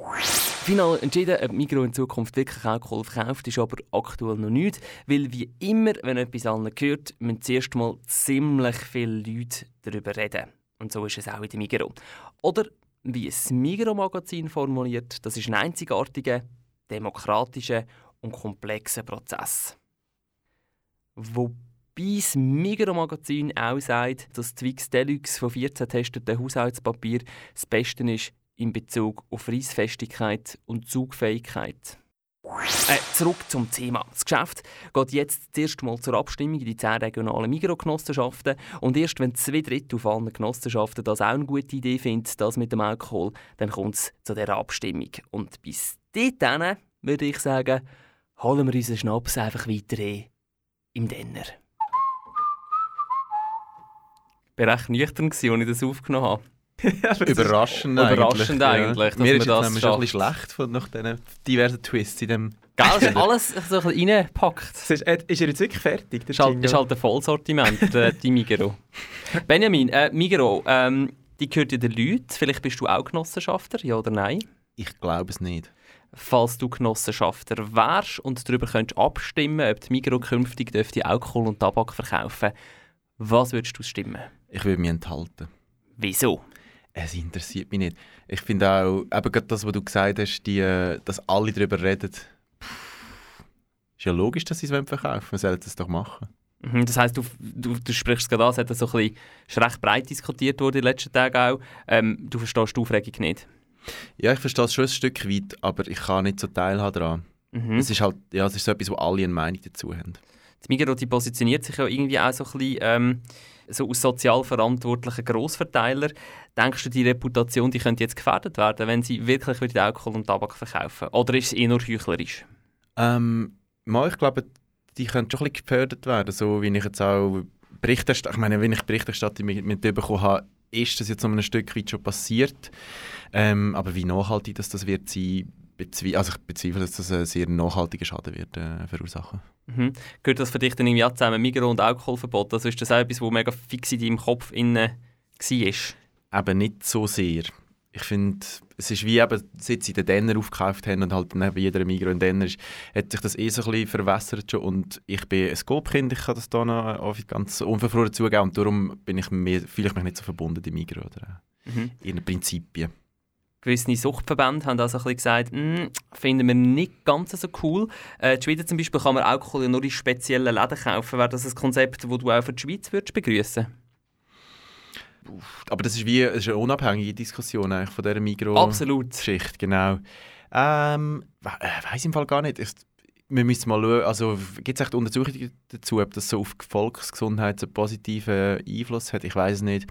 Final entschieden, ob Migros in Zukunft wirklich Alkohol verkauft, ist aber aktuell noch nicht, weil wie immer, wenn etwas allen gehört, müssen zuerst mal ziemlich viele Leute darüber reden. Und so ist es auch in der Migros. Oder wie das Migros-Magazin formuliert, das ist ein einzigartiger, demokratischer und komplexer Prozess. Wobei das Migros-Magazin auch sagt, dass Twix Deluxe von 14 testeten Haushaltspapier das Beste ist in Bezug auf Reissfestigkeit und Zugfähigkeit. Äh, zurück zum Thema. Das Geschäft geht jetzt zuerst mal zur Abstimmung in die 10 regionalen Mikrogenossenschaften und erst wenn zwei Drittel von allen Genossenschaften das auch eine gute Idee finden, das mit dem Alkohol, dann kommt es zu dieser Abstimmung. Und bis dahin würde ich sagen, holen wir unseren Schnaps einfach weiter ein im Denner. Ich war recht nüchtern, als ich das aufgenommen habe. Überraschend eigentlich. Überraschend eigentlich. Ja. Mir ist das nämlich ein bisschen schlecht von nach diesen diversen Twists in dem... Gell, ist alles so ein bisschen reingepackt. Ist, ist er jetzt wirklich fertig? Das ist halt, ist halt ein Vollsortiment, der, die Migero. Benjamin, äh, Migero, ähm, die gehört ja den Leuten. Vielleicht bist du auch Genossenschafter, ja oder nein? Ich glaube es nicht. Falls du Genossenschafter wärst und darüber könntest abstimmen, ob die Migro künftig dürfte Alkohol und Tabak verkaufen was würdest du stimmen? Ich würde mich enthalten. Wieso? Es interessiert mich nicht. Ich finde auch, eben gerade das, was du gesagt hast, die, dass alle darüber reden, pff, ist ja logisch, dass sie es verkaufen wollen. sollen es doch machen. Mhm, das heisst, du, du, du sprichst es gerade an, es hat so ein bisschen, ist recht breit diskutiert worden in den letzten Tagen auch. Ähm, du verstehst die Aufregung nicht? Ja, ich verstehe es schon ein Stück weit, aber ich kann nicht so teilhaben daran. Mhm. Es ist halt, ja, es ist so etwas, wo alle eine Meinung dazu haben. Die Migros die positioniert sich ja irgendwie auch so ein bisschen ähm, so als sozial verantwortlicher Grossverteiler. Denkst du, die Reputation die könnte jetzt gefährdet werden, wenn sie wirklich wieder Alkohol und Tabak verkaufen? Oder ist es eh nur heuchlerisch? Ähm, ich glaube, die könnte schon ein bisschen gefördert werden, so wie ich jetzt auch Berichterstattung, ich meine, wenn ich Berichterstattung mit, mit bekommen habe, ist das jetzt um ein Stück weit schon passiert. Ähm, aber wie nachhaltig das, das wird sein, bezwe also ich bezweifle, dass das einen sehr nachhaltigen Schaden wird äh, verursachen. Mhm. Gehört das für dich dann irgendwie zusammen, Migros und Alkoholverbot? Also ist das auch etwas, was mega fix in deinem Kopf innen war? Eben nicht so sehr. Ich finde, es ist wie eben, seit sie den Denner aufgekauft haben und halt neben jeder Migros ein Denner ist, hat sich das eh so ein bisschen verwässert schon und ich bin ein Scope-Kind, ich kann das da noch ganz unverfroren zugeben und darum bin ich mir, fühle ich mich nicht so verbunden die Migros oder mhm. ihren Prinzipien gewisse Suchtverbände haben also ein gesagt, hm, finden wir nicht ganz so cool. Äh, in Schweden zum Beispiel kann man Alkohol nur in speziellen Läden kaufen. Wäre das ein Konzept, das du auch für die Schweiz würdest begrüßen? Aber das ist wie das ist eine unabhängige Diskussion eigentlich von dieser Migros-Geschichte, genau. Ähm, äh, weiß im Fall gar nicht. Ich, wir müssen mal schauen, also gibt es echt Untersuchungen dazu, ob das so auf die Volksgesundheit einen positiven Einfluss hat? Ich weiß es nicht.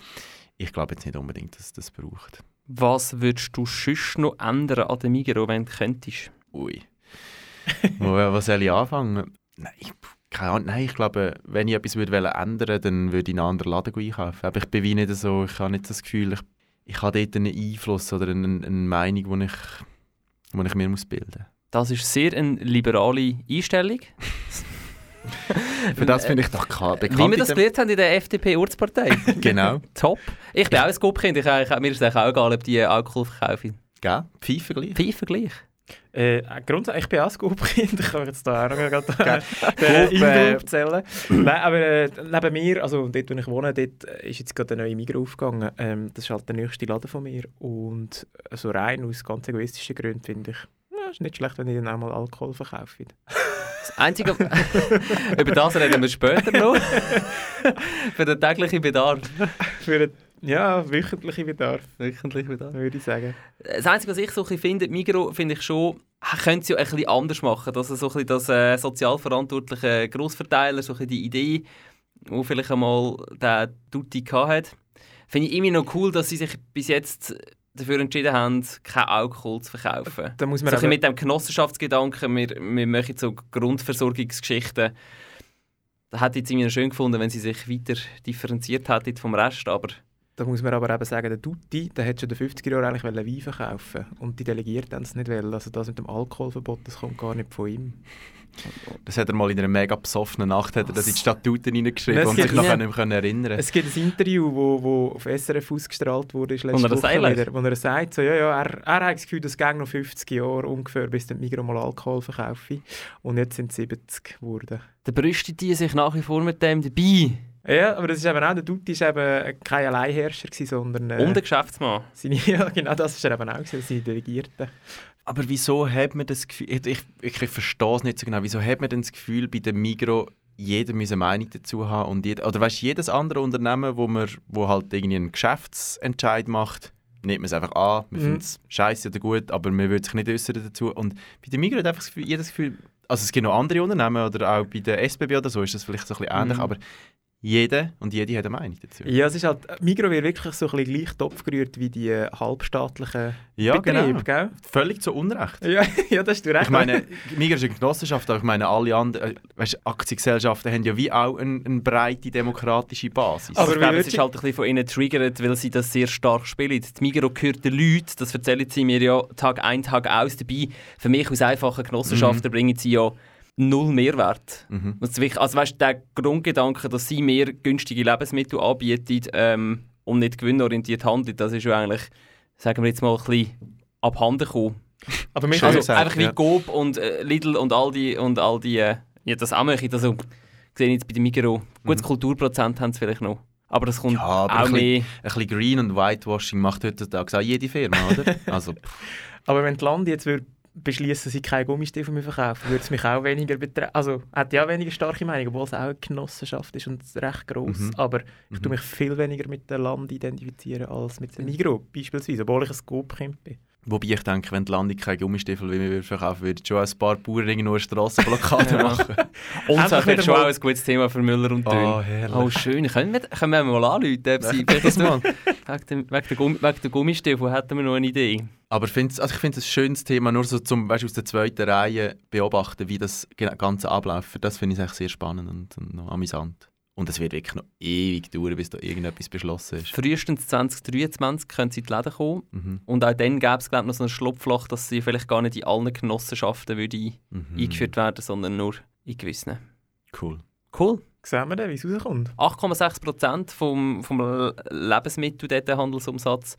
Ich glaube jetzt nicht unbedingt, dass das braucht. Was würdest du sonst noch ändern an der Migros, wenn du könntest? Ui. was soll ich anfangen? Nein, keine Ahnung. Nein, ich glaube, wenn ich etwas würde ändern würde, dann würde ich in einen anderen Laden einkaufen. Aber ich bin wie nicht so, ich habe nicht das Gefühl, ich, ich habe dort einen Einfluss oder eine, eine Meinung, die ich, die ich mir muss bilden muss. Das ist sehr eine liberale Einstellung. Für das finde ich doch bekannt. Wie wir das gelernt haben in der FDP-Ortspartei. genau. Top. Ich bin auch ein. Ich, ich, mir ist es auch egal, ob die Alkohol verkaufen. Gell? Pfeife gleich. Pfeife gleich. Äh, grundsätzlich, ich bin auch ein Scoop-Kind, ich kann jetzt da auch noch gerade den erzählen. Nein, aber äh, neben mir, also dort, wo ich wohne, dort ist jetzt gerade eine neue Migros aufgegangen. Ähm, das ist halt der nächste Laden von mir und so rein aus ganz egoistischen Gründen finde ich, ja, ist nicht schlecht, wenn ich dann auch mal Alkohol verkaufe. Das Einzige, über das reden wir später noch. Für den täglichen Bedarf. Für einen, ja, wöchentlichen Bedarf, Wöchentlichen Bedarf. würde ich sagen. Das Einzige, was ich so finde, Migro finde ich schon, könnte es ja ein bisschen anders machen. Dass so ein bisschen das äh, sozial verantwortliche Grossverteiler, so ein bisschen die Idee, wo vielleicht einmal der Tutti hat, finde ich immer noch cool, dass sie sich bis jetzt dafür entschieden haben, kein Alkohol zu verkaufen. Da muss man so aber- mit dem Genossenschaftsgedanken, wir, wir machen so Grundversorgungsgeschichten. Da hätte ich es schön gefunden, wenn sie sich weiter differenziert hätten vom Rest, aber Da muss man aber eben sagen, der Tutti, der hätte schon in den 50er Jahren eigentlich wollen Wein verkaufen und die Delegierten haben es nicht wollen. Also das mit dem Alkoholverbot, das kommt gar nicht von ihm. Das hat er mal in einer mega besoffenen Nacht hat er das in die Statuten hineingeschrieben Es und sich nicht mehr können erinnern Es gibt ein Interview, wo, wo auf SRF ausgestrahlt wurde, ist er letzte das Woche sagt? wieder, wo er sagt, so, ja, ja, er, er hat das Gefühl, es geht noch 50 Jahre ungefähr, bis der Migros mal Alkohol verkaufe. Und jetzt sind es 70 geworden. da brüstet die sich nach wie vor mit dem dabei. Ja, aber das ist eben auch, der Tutti war eben kein Alleinherrscher, gewesen, sondern... äh, Und der Geschäftsmann. Seine, ja, genau, das war er eben auch, gewesen, seine Delegierten. Aber wieso hat man das Gefühl, ich, ich, ich verstehe es nicht so genau, wieso hat man denn das Gefühl, bei dem Migro jeder muss eine Meinung dazu haben und jeder, oder weißt, jedes andere Unternehmen, wo, man, wo halt irgendwie einen Geschäftsentscheid macht, nimmt man es einfach an, man Mhm. findet es scheiße oder gut, aber man würde sich nicht äußern dazu. Und bei dem Migro hat einfach das Gefühl, jedes Gefühl, also es gibt noch andere Unternehmen oder auch bei der SBB oder so ist das vielleicht so ein bisschen ähnlich, Mhm. aber jeder und jede hat eine Meinung dazu. Ja, es ist halt, Migros wird wirklich so ein bisschen gleich Topf gerührt wie die äh, halbstaatlichen Ja, Betriebe, genau. gell? Völlig zu Unrecht. Ja, ja, das ist du recht. Ich meine, Migros ist eine Genossenschaft, aber ich meine, alle anderen, äh, weißt, Aktiengesellschaften haben ja wie auch eine, eine breite demokratische Basis. Aber ich glaube, es ist halt ein bisschen von ihnen triggert, weil sie das sehr stark spielen. Die Migros gehört den Leuten, das erzählen sie mir ja Tag ein, Tag aus dabei. Für mich als einfacher Genossenschafter bringen sie ja null Mehrwert. Mhm. Also weißt, der Grundgedanke, dass sie mehr günstige Lebensmittel anbieten ähm, und nicht gewinnorientiert handeln, das ist ja eigentlich, sagen wir jetzt mal, ein bisschen abhanden gekommen. aber Also gesagt, einfach wie ja. Coop und äh, Lidl und all die, und all die äh, ja, das auch möchte. Also, gesehen jetzt bei den Migros. Gutes Kulturprozent haben sie vielleicht noch. Aber das kommt Mhm. Ja, aber auch ein mehr... bisschen, ein bisschen Green und Whitewashing macht heutzutage auch jede Firma, oder? Also, Aber wenn die Land jetzt würde beschließen, sie keine Gummistiefel mehr verkaufen, würde es mich auch weniger betreffen. Also, hat ja weniger starke Meinung, obwohl es auch eine Genossenschaft ist und recht gross. Mhm. Aber ich tue Mhm. mich viel weniger mit dem Land identifizieren als mit dem Migros, beispielsweise, obwohl ich ein Coop-Kind bin. Wobei ich denke, wenn die Landung keine Gummistiefel wie wir verkaufen würden, schon ein paar Bauern irgendwo eine Strassenblockade Ja. machen. Und das wäre schon mal- auch ein gutes Thema für Müller und Dünn. Oh, herrlich. Oh, schön. Können wir, können wir mal anrufen, ob sie wegen, dem, wegen, der Gummi, wegen der Gummistiefel hätten wir noch eine Idee. Aber ich finde also ich finde es ein schönes Thema, nur so zum, weißt, aus der zweiten Reihe beobachten, wie das Ganze abläuft. Das finde ich eigentlich sehr spannend und, und noch amüsant. Und es wird wirklich noch ewig dauern, bis da irgendetwas beschlossen ist. Frühestens 2023 können sie in die Läden kommen. Mhm. Und auch dann gäbe es glaube ich, noch so ein Schlupfloch, dass sie vielleicht gar nicht in allen Genossenschaften würde Mhm. eingeführt werden, sondern nur in gewissen. Cool. Cool. Sehen wir dann, wie es rauskommt. 8,6% vom, vom Le- Lebensmittelhandelsumsatz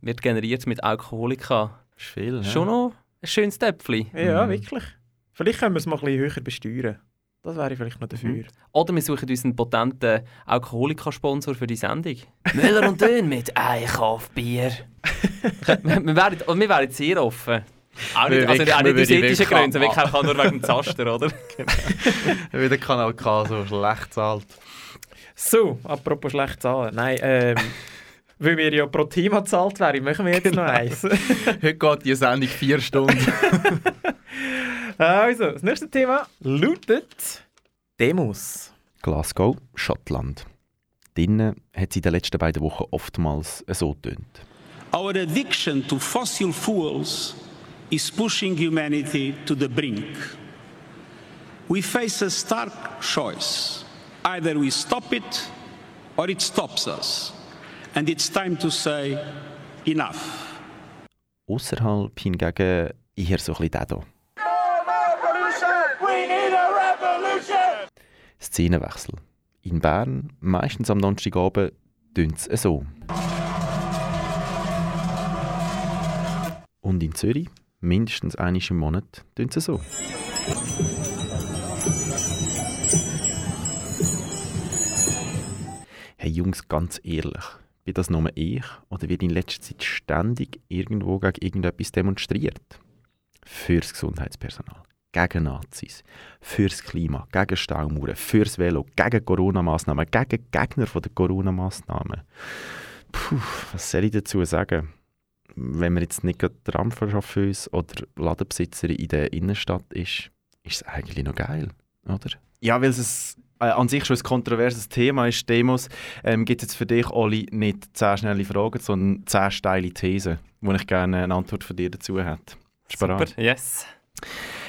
wird generiert mit Alkoholika. Das ist viel. Schon noch ein schönes Töpfchen. Ja, Mhm. wirklich. Vielleicht können wir es mal ein bisschen höher besteuern. Das wäre ich vielleicht noch dafür. Oder wir suchen uns einen potenten Alkoholika-Sponsor für die Sendung. Müller und Dön mit Einkaufbier. wir, wir, wären, und wir wären sehr offen. Auch nicht, also wirklich- auch nicht wir aus ethischen Gründen, wirklich einfach nur wegen dem Zaster, oder? Wie der Kanal K so schlecht zahlt. So, apropos schlecht zahlen. Nein, ähm, weil wir ja pro Thema gezahlt wären, machen wir jetzt noch eins. Heute geht die Sendung vier Stunden. Also, das nächste Thema lautet Demos. Glasgow, Schottland. Drinnen hat sie in den letzten beiden Wochen oftmals so tönt. Our addiction to fossil fuels is pushing humanity to the brink. We face a stark choice. Either we stop it or it stops us. And it's time to say enough. Außerhalb hingegen eher so ein bisschen der hier. Szenenwechsel. In Bern, meistens am Donnerstagabend, tönt es so. Und in Zürich, mindestens einmal im Monat, tönt es so. Hey Jungs, ganz ehrlich, bin das nur ich oder wird in letzter Zeit ständig irgendwo gegen irgendetwas demonstriert? Fürs Gesundheitspersonal, gegen Nazis, fürs Klima, gegen Staumauern, fürs Velo, gegen Corona-Massnahmen, gegen Gegner von der Corona-Massnahmen. Puh, was soll ich dazu sagen? Wenn man jetzt nicht gerade Tramchauffeuse oder Ladenbesitzerin in der Innenstadt ist, ist es eigentlich noch geil, oder? Ja, weil es äh, an sich schon ein kontroverses Thema ist, Demos, ähm, gibt es jetzt für dich, Oli, nicht 10 schnelle Fragen, sondern 10 steile Thesen, wo ich gerne eine Antwort von dir dazu hätte. Super, yes.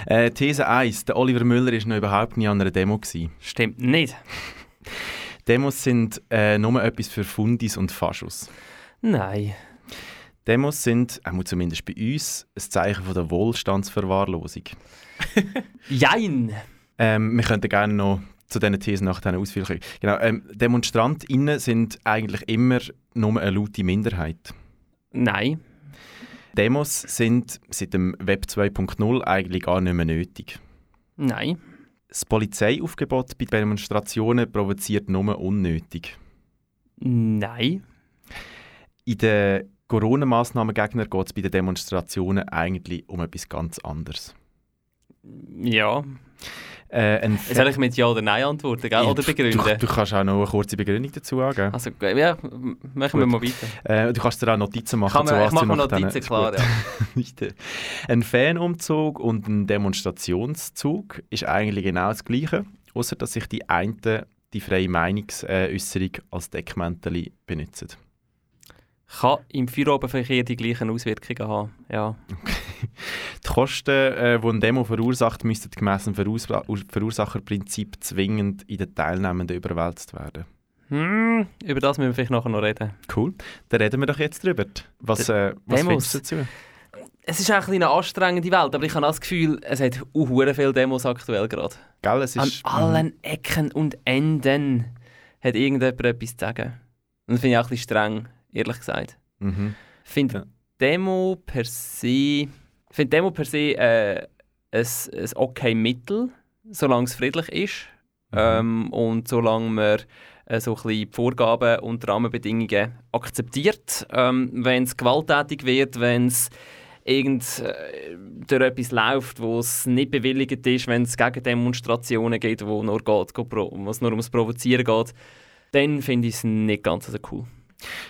Äh, These 1. Der Oliver Müller war noch überhaupt nie an einer Demo. Gewesen. Stimmt nicht. Demos sind äh, nur etwas für Fundis und Faschus. Nein. Demos sind, auch zumindest bei uns, ein Zeichen von der Wohlstandsverwahrlosung. Jein! Ähm, wir könnten gerne noch zu diesen Thesen nachher ausführlich. Genau, ähm, DemonstrantInnen sind eigentlich immer nur eine laute Minderheit. Nein. Demos sind seit dem Web 2.0 eigentlich gar nicht mehr nötig. Nein. Das Polizeiaufgebot bei Demonstrationen provoziert nur unnötig. Nein. In den Corona-Massnahmen-Gegner geht es bei den Demonstrationen eigentlich um etwas ganz anderes. Ja. Äh, ein Soll ich mit Ja oder Nein antworten, gell? oder begründen? Du, du, kannst auch noch eine kurze Begründung dazu angeben. Also, ja, machen wir mal weiter. Äh, du kannst dir auch Notizen machen. Kann man, zu ich mache mir Notizen, klar, ja. ein Fanumzug und ein Demonstrationszug ist eigentlich genau das Gleiche, außer dass sich die einen die freie Meinungsäußerung als Deckmäntel benutzen. Kann im Feierabendverkehr die gleichen Auswirkungen haben, ja. Okay. Die Kosten, äh, die ein Demo verursacht, müssten gemäss dem Verurs Verursacherprinzip zwingend in den Teilnehmenden überwälzt werden. Hm, über das müssen wir vielleicht nachher noch reden. Cool, dann reden wir doch jetzt drüber. Was, äh, was findest du dazu? Es ist auch eine anstrengende Welt, aber ich habe das Gefühl, es hat auch viele Demos aktuell gerade. Gell, es ist... An allen Ecken und Enden hat irgendjemand etwas zu sagen. Und das finde ich auch ein bisschen streng, ehrlich gesagt. Mhm. Ich finde ja. Demo per se ich finde Demo per se äh, ein, ein okay Mittel, solange es friedlich ist mhm. ähm, und solange man äh, so ein bisschen Vorgaben und Rahmenbedingungen akzeptiert. Ähm, wenn es gewalttätig wird, wenn es irgend äh, durch etwas läuft, wo es nicht bewilligt ist, wenn es gegen Demonstrationen geht, wo, nur geht, wo es nur ums Provozieren geht, dann finde ich es nicht ganz so cool.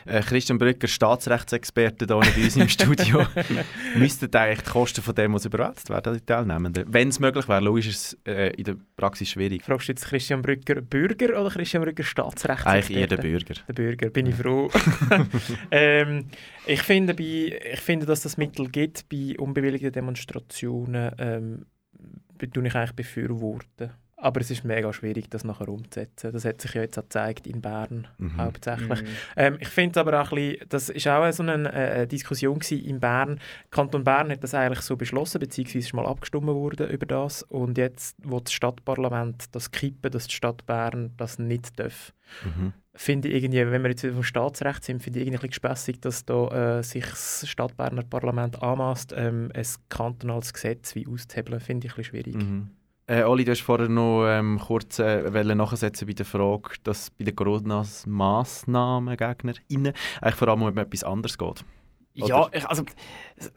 Äh, Christian Brücker, Staatsrechtsexperte hier bei uns im Studio. Müssten eigentlich die Kosten von dem überwälzt werden, die Teilnehmenden? Wenn es möglich wäre, logisch ist es äh, in der Praxis schwierig. Fragst du jetzt Christian Brücker Bürger oder Christian Brücker Staatsrechtsexperte? Eigentlich eher der Bürger. Der Bürger, bin ich froh. ähm, ich, finde, bei, ich finde, dass das Mittel gibt bei unbewilligten Demonstrationen, ähm, tue ich eigentlich befürworten. Aber es ist mega schwierig, das nachher umzusetzen. Das hat sich ja jetzt auch gezeigt in Bern mhm. hauptsächlich. Mhm. Ähm, ich finde aber auch ein bisschen, das war auch so eine äh, Diskussion in Bern. Kanton Bern hat das eigentlich so beschlossen, beziehungsweise ist mal abgestimmt worden über das. Und jetzt wo das Stadtparlament das kippen, dass die Stadt Bern das nicht darf. Mhm. Finde ich irgendwie, wenn wir jetzt wieder vom Staatsrecht sind, finde ich irgendwie ein bisschen gespässig, dass da, äh, sich das Stadtberner Parlament anmaßt, ähm, ein kantonales Gesetz wie auszuhebeln, finde ich ein bisschen schwierig. Äh, Oli, du hast vorher noch ähm, kurz äh, nachsetzen bei der Frage, dass bei den Corona-Massnahmen-GegnerInnen eigentlich vor allem um etwas anderes geht. Oder? Ja, ich, also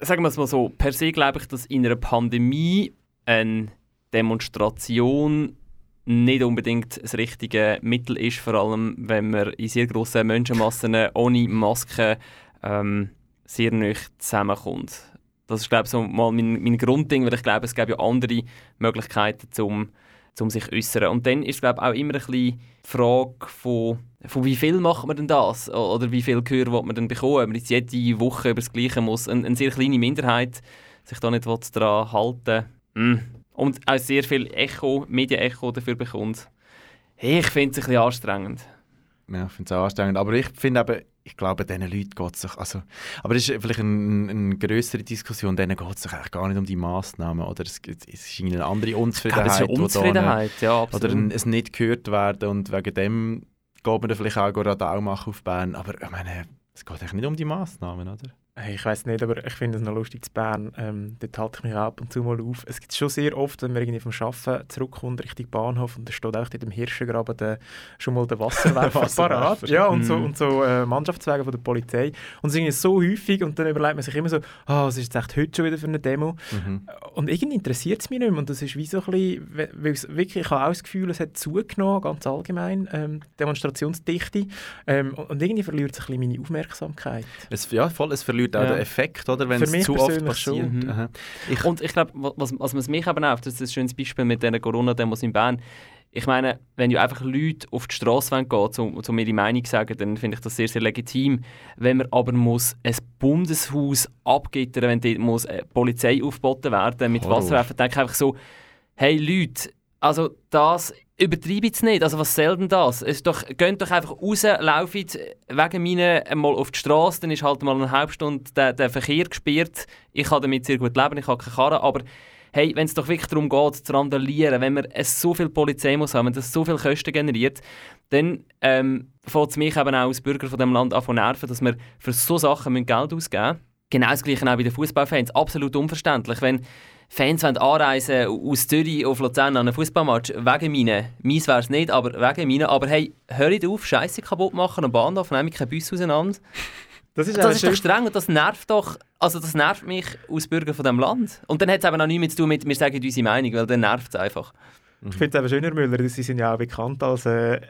sagen wir es mal so, per se glaube ich, dass in einer Pandemie eine Demonstration nicht unbedingt das richtige Mittel ist, vor allem wenn man in sehr grossen Menschenmassen ohne Maske ähm, sehr nicht zusammenkommt. Das ist, glaube ich, so mal mein, mein Grundding, weil ich glaube, es gibt ja andere Möglichkeiten, zum, zum sich äußern. Und dann ist, glaube auch immer ein bisschen die Frage von, von wie viel macht man denn das? Oder wie viel Gehör will man denn bekommen? Wenn man jetzt jede Woche über das Gleiche muss, eine, eine sehr kleine Minderheit sich da nicht daran halten mm. und auch sehr viel Echo, Medienecho dafür bekommt. Hey, ich finde es ein bisschen anstrengend. Ja, ich finde es auch anstrengend. Aber ich finde eben, ich glaube, diesen Leuten geht es sich, also, aber das ist vielleicht eine, eine größere Diskussion, denen geht es sich eigentlich gar nicht um die Massnahmen oder es, es ist eine andere Unzufriedenheit. Ja, eine Unzufriedenheit, ja, absolut. Oder ein, es nicht gehört werden und wegen dem geht man dann vielleicht auch Radau machen auf Bern, aber ich meine, es geht eigentlich nicht um die Massnahmen, oder? Ich weiß nicht, aber ich finde es noch lustig zu Bern. Ähm, dort halte ich mich ab und zu mal auf. Es gibt schon sehr oft, wenn man irgendwie vom Arbeiten zurückkommt, Richtung Bahnhof, und da steht auch in dem Hirschengraben der, schon mal der Wasserwerfer parat. Ja, und so, mhm. und so äh, Mannschaftswagen von der Polizei. Und es ist so häufig und dann überlegt man sich immer so, oh, was ist jetzt echt heute schon wieder für eine Demo? Mhm. und irgendwie interessiert es mich nicht mehr. Und das ist wie so ein bisschen, we- weil es wirklich, ich habe auch das Gefühl, es hat zugenommen, ganz allgemein, ähm, Demonstrationsdichte. Ähm, und, und irgendwie verliert es ein bisschen meine Aufmerksamkeit. Es, ja, voll, es verliert auch Ja. den Effekt, oder, wenn Für es mich zu oft persönlich passiert. Mhm. Ich, Und ich glaube, was, was, was mich eben nervt, das ist ein schönes Beispiel mit diesen Corona-Demos in Bern. Ich meine, wenn ja einfach Leute auf die Straße gehen wollen, um, um ihre Meinung zu sagen, dann finde ich das sehr, sehr legitim. Wenn man aber muss ein Bundeshaus abgittern wenn dort muss eine Polizei aufgeboten werden mit Horror. Wasserwerfer, denke ich einfach so, hey Leute, also das übertreibe jetzt nicht. Also was soll denn das? Es doch, geht doch einfach raus, lauft wegen meinen einmal auf die Straße, dann ist halt mal eine halbe Stunde der, der Verkehr gesperrt. Ich kann damit sehr gut leben, ich habe keine Karre, aber hey, wenn es doch wirklich darum geht, zu randalieren, wenn man es so viel Polizei muss haben, wenn das so viel Kosten generiert, dann ähm, fängt es mich eben auch als Bürger von dem Land an zu nerven, dass wir für so Sachen Geld ausgeben müssen. Genau das Gleiche auch bei den Fußballfans. Absolut unverständlich. Wenn Fans wollen anreisen aus Zürich auf Luzern an einen Fußballmatch wegen meinen, meins wäre es nicht, aber wegen meinen, aber hey, hört auf, Scheiße kaputt machen am Bahnhof, nehme ich keinen Bus auseinander. Das ist, Das ist doch streng und das nervt doch, also das nervt mich als Bürger von diesem Land. Und dann hat es eben auch nichts mehr zu tun mit, wir sagen unsere Meinung, weil dann nervt es einfach. Ich finde es eben schöner, Müller, sie sind ja auch bekannt als, äh,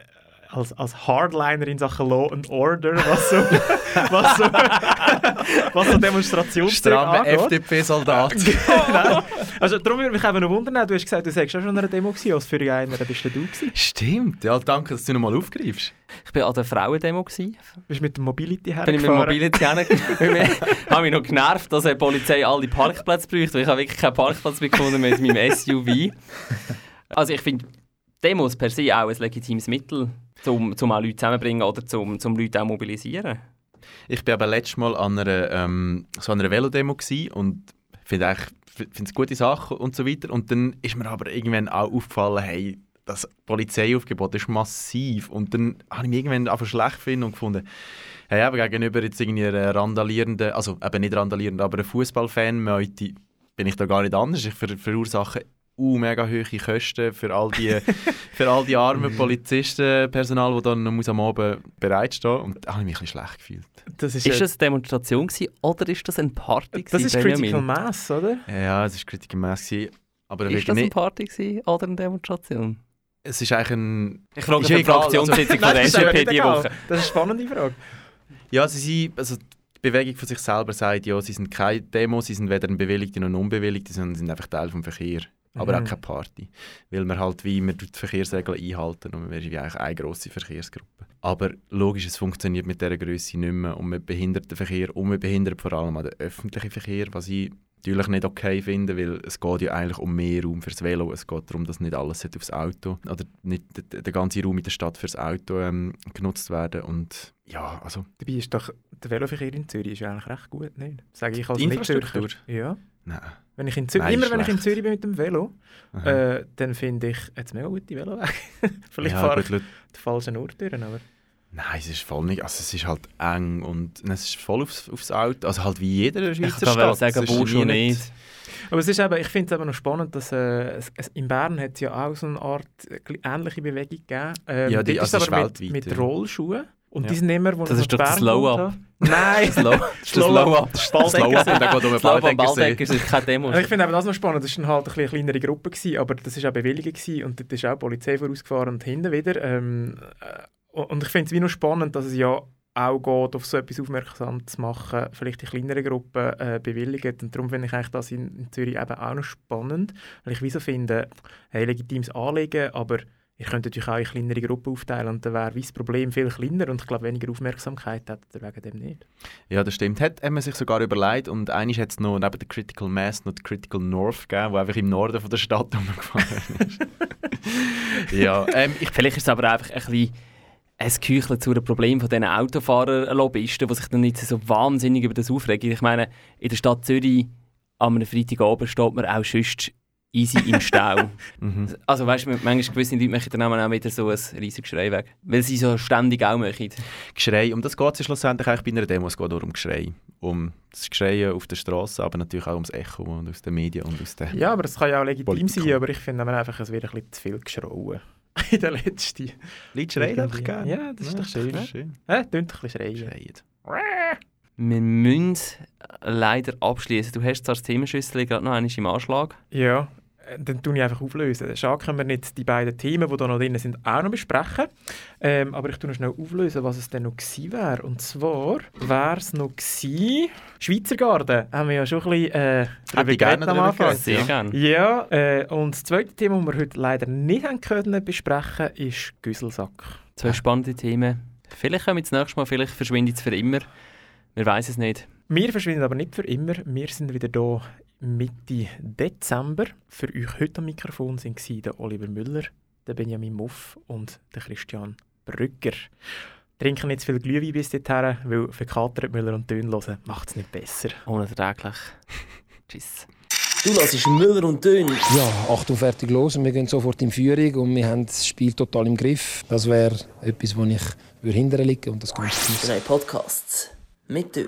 als, als Hardliner in Sachen Law and Order, was so, was so, was so Demonstrationen Stramme FDP-Soldat. genau. Also darum würde mich eben noch wundern, du hast gesagt, du sagst auch schon an einer Demo gewesen, als für einer bist du gewesen. Stimmt, ja, danke, dass du nochmal aufgreifst. Ich war an der Frauendemo. gewesen. Bist du mit dem Mobility Bin ich mit dem hergefahren? Mobility hergefahren. Ich habe mich noch genervt, dass die Polizei alle Parkplätze braucht, weil ich habe wirklich keinen Parkplatz mehr gefunden mit meinem SUV. Also ich finde Demos per se auch ein legitimes Mittel, um, um auch Leute zusammenzubringen oder um, um Leute auch mobilisieren. Ich war aber letztes Mal an einer, ähm, so einer Velodemo und finde es gute Sache und so weiter. Und dann ist mir aber irgendwann auch aufgefallen, hey, das Polizeiaufgebot ist massiv. Und dann habe ich mich irgendwann einfach schlecht gefunden und gefunden, hey, aber gegenüber jetzt irgendwie randalierenden, also eben nicht randalierenden, aber einer Fußballfan-Meute bin ich da gar nicht anders. Ich ver verursache uh, mega hohe Kosten für all die, für all die armen Polizisten, Personal, das dann muss am Abend bereitstehen Und da habe ich mich ein bisschen schlecht gefühlt. Das ist, Ist das eine Demonstration gewesen, oder ist das eine Party? das ist Benjamin? Critical Mass, oder? Ja, es war Critical Mass. gewesen, Aber Ist das eine Party gewesen, oder eine Demonstration? es ist eigentlich ein... Ich frage Ist die egal, Fraktionssitzung von der ist nicht diese. Woche. Das ist eine spannende Frage. Ja, sie sind, also die Bewegung von sich selber sagt, ja, sie sind keine Demo, sie sind weder ein Bewilligte noch ein Unbewilligte, sondern sind einfach Teil vom Verkehr. Aber Mhm. auch keine Party. Weil wir halt wie immer die Verkehrsregeln einhalten und wir sind wie eigentlich eine grosse Verkehrsgruppe. Aber logisch, es funktioniert mit dieser Größe nicht mehr und wir behindern den Verkehr und wir behindern vor allem auch den öffentlichen Verkehr, was ich natürlich nicht okay finde, weil es geht ja eigentlich um mehr Raum fürs Velo. Es geht darum, dass nicht alles aufs Auto oder nicht der, ganze Raum in der Stadt fürs Auto ähm, genutzt werden und ja, also Dabei ist doch der Veloverkehr in Zürich ist eigentlich recht gut, nicht? Sage ich als Infrastruktur? Nicht-Zürcher. Ja. nein. Wenn ich in Zürich, Nein, immer ist wenn ich in schlecht. Zürich bin mit dem Velo, äh, dann finde ich jetzt mega gute Velowege. Vielleicht Ja, fahre ich Leute- den falschen Ort durch, aber... Nein, es ist voll nicht. Also es ist halt eng und es ist voll aufs, aufs Auto. Also halt wie jeder Schweizer kann Stadt. sagen, Es ist wo schon nicht. Aber es ist eben, ich finde es eben noch spannend, dass äh, es, es, in Bern hat es ja auch so eine Art äh, ähnliche Bewegung gegeben. Ähm, Ja, die- also ist aber weltweit, mit, mit. Rollschuhen. Und Ja. die sind immer, wo Das ist doch das Slow-Up. Nein! Slow, Slow-Up. Um Slow-Up am Baldecker ist keine Demo. Ich finde eben das noch spannend, das war halt eine kleinere Gruppe, gewesen, aber das war auch bewilligt gewesen, und dort ist auch die Polizei vorausgefahren und hinten wieder. Ähm, äh, und ich finde es wie noch spannend, dass es ja auch geht, auf so etwas aufmerksam zu machen, vielleicht in kleineren Gruppen äh, bewilligt. Und darum finde ich eigentlich das in, in Zürich eben auch noch spannend, weil ich wie so finde, hey, legitimes Anliegen, aber ihr könnt natürlich auch in kleinere Gruppen aufteilen und dann wäre das Problem viel kleiner und ich glaube weniger Aufmerksamkeit hat er wegen dem nicht. Ja, das stimmt. Hat, hat man sich sogar überlegt und eigentlich hat es noch neben der Critical Mass noch die Critical North gegeben, wo einfach im Norden von der Stadt rumgefahren ist. ja, ähm, ich, Vielleicht ist es aber einfach ein bisschen ein Küchlein zu einem Problem von diesen Autofahrer-Lobbyisten, die sich dann nicht so wahnsinnig über das aufregen. Ich meine, in der Stadt Zürich am einem Freitagabend steht man auch sonst easy im Stau. mhm. Also weißt du, manchmal gewisse Leute machen dann auch wieder so ein riesiges Geschrei weg. Weil sie so ständig auch machen. Geschrei, um das geht es ja schlussendlich eigentlich bei einer Demo. Es geht nur um Geschrei. Um das Geschreien auf der Straße, aber natürlich auch ums Echo und aus den Medien und aus den... Ja, aber es kann ja auch legitim Politiker. sein, aber ich finde einfach, es wird ein bisschen zu viel geschrauen. In der letzten. Leute schreien einfach gerne. Ja, das ist doch schön. das ist schön. Hä? Tönt ein bisschen schreien. Schreien. Wir müssen leider abschließen. Du hast zwar das Themenschüssel gerade noch einmal im Anschlag. Ja, dann tue ich einfach auflösen. Schade können wir nicht die beiden Themen, die da noch drin sind, auch noch besprechen. Ähm, aber ich tue noch schnell auflösen, was es denn noch gewesen wäre. Und zwar wäre es noch gewesen, Schweizer Garden. Haben wir ja schon ein bisschen äh, darüber geredet am Anfang. Sehr gerne. Ja, äh, und das zweite Thema, das wir heute leider nicht haben können besprechen ist Güsselsack. Zwei spannende Themen. Vielleicht kommen wir das nächste Mal, vielleicht verschwindet es für immer. Wir wissen es nicht. Wir verschwinden aber nicht für immer. Wir sind wieder da Mitte Dezember. Für euch heute am Mikrofon waren der Oliver Müller, der Benjamin Muff und der Christian Brügger. Trinken nicht zu viel Glühwein bis dorthin, weil verkatert Müller und Dön hören macht es nicht besser. Unerträglich. Tschüss. Du hörst Müller und Dön. Ja, Achtung, fertig, los. Und wir gehen sofort in Führung und wir haben das Spiel total im Griff. Das wäre etwas, wo ich hindern liegen und das kommt zu Drei Podcasts mit Dön.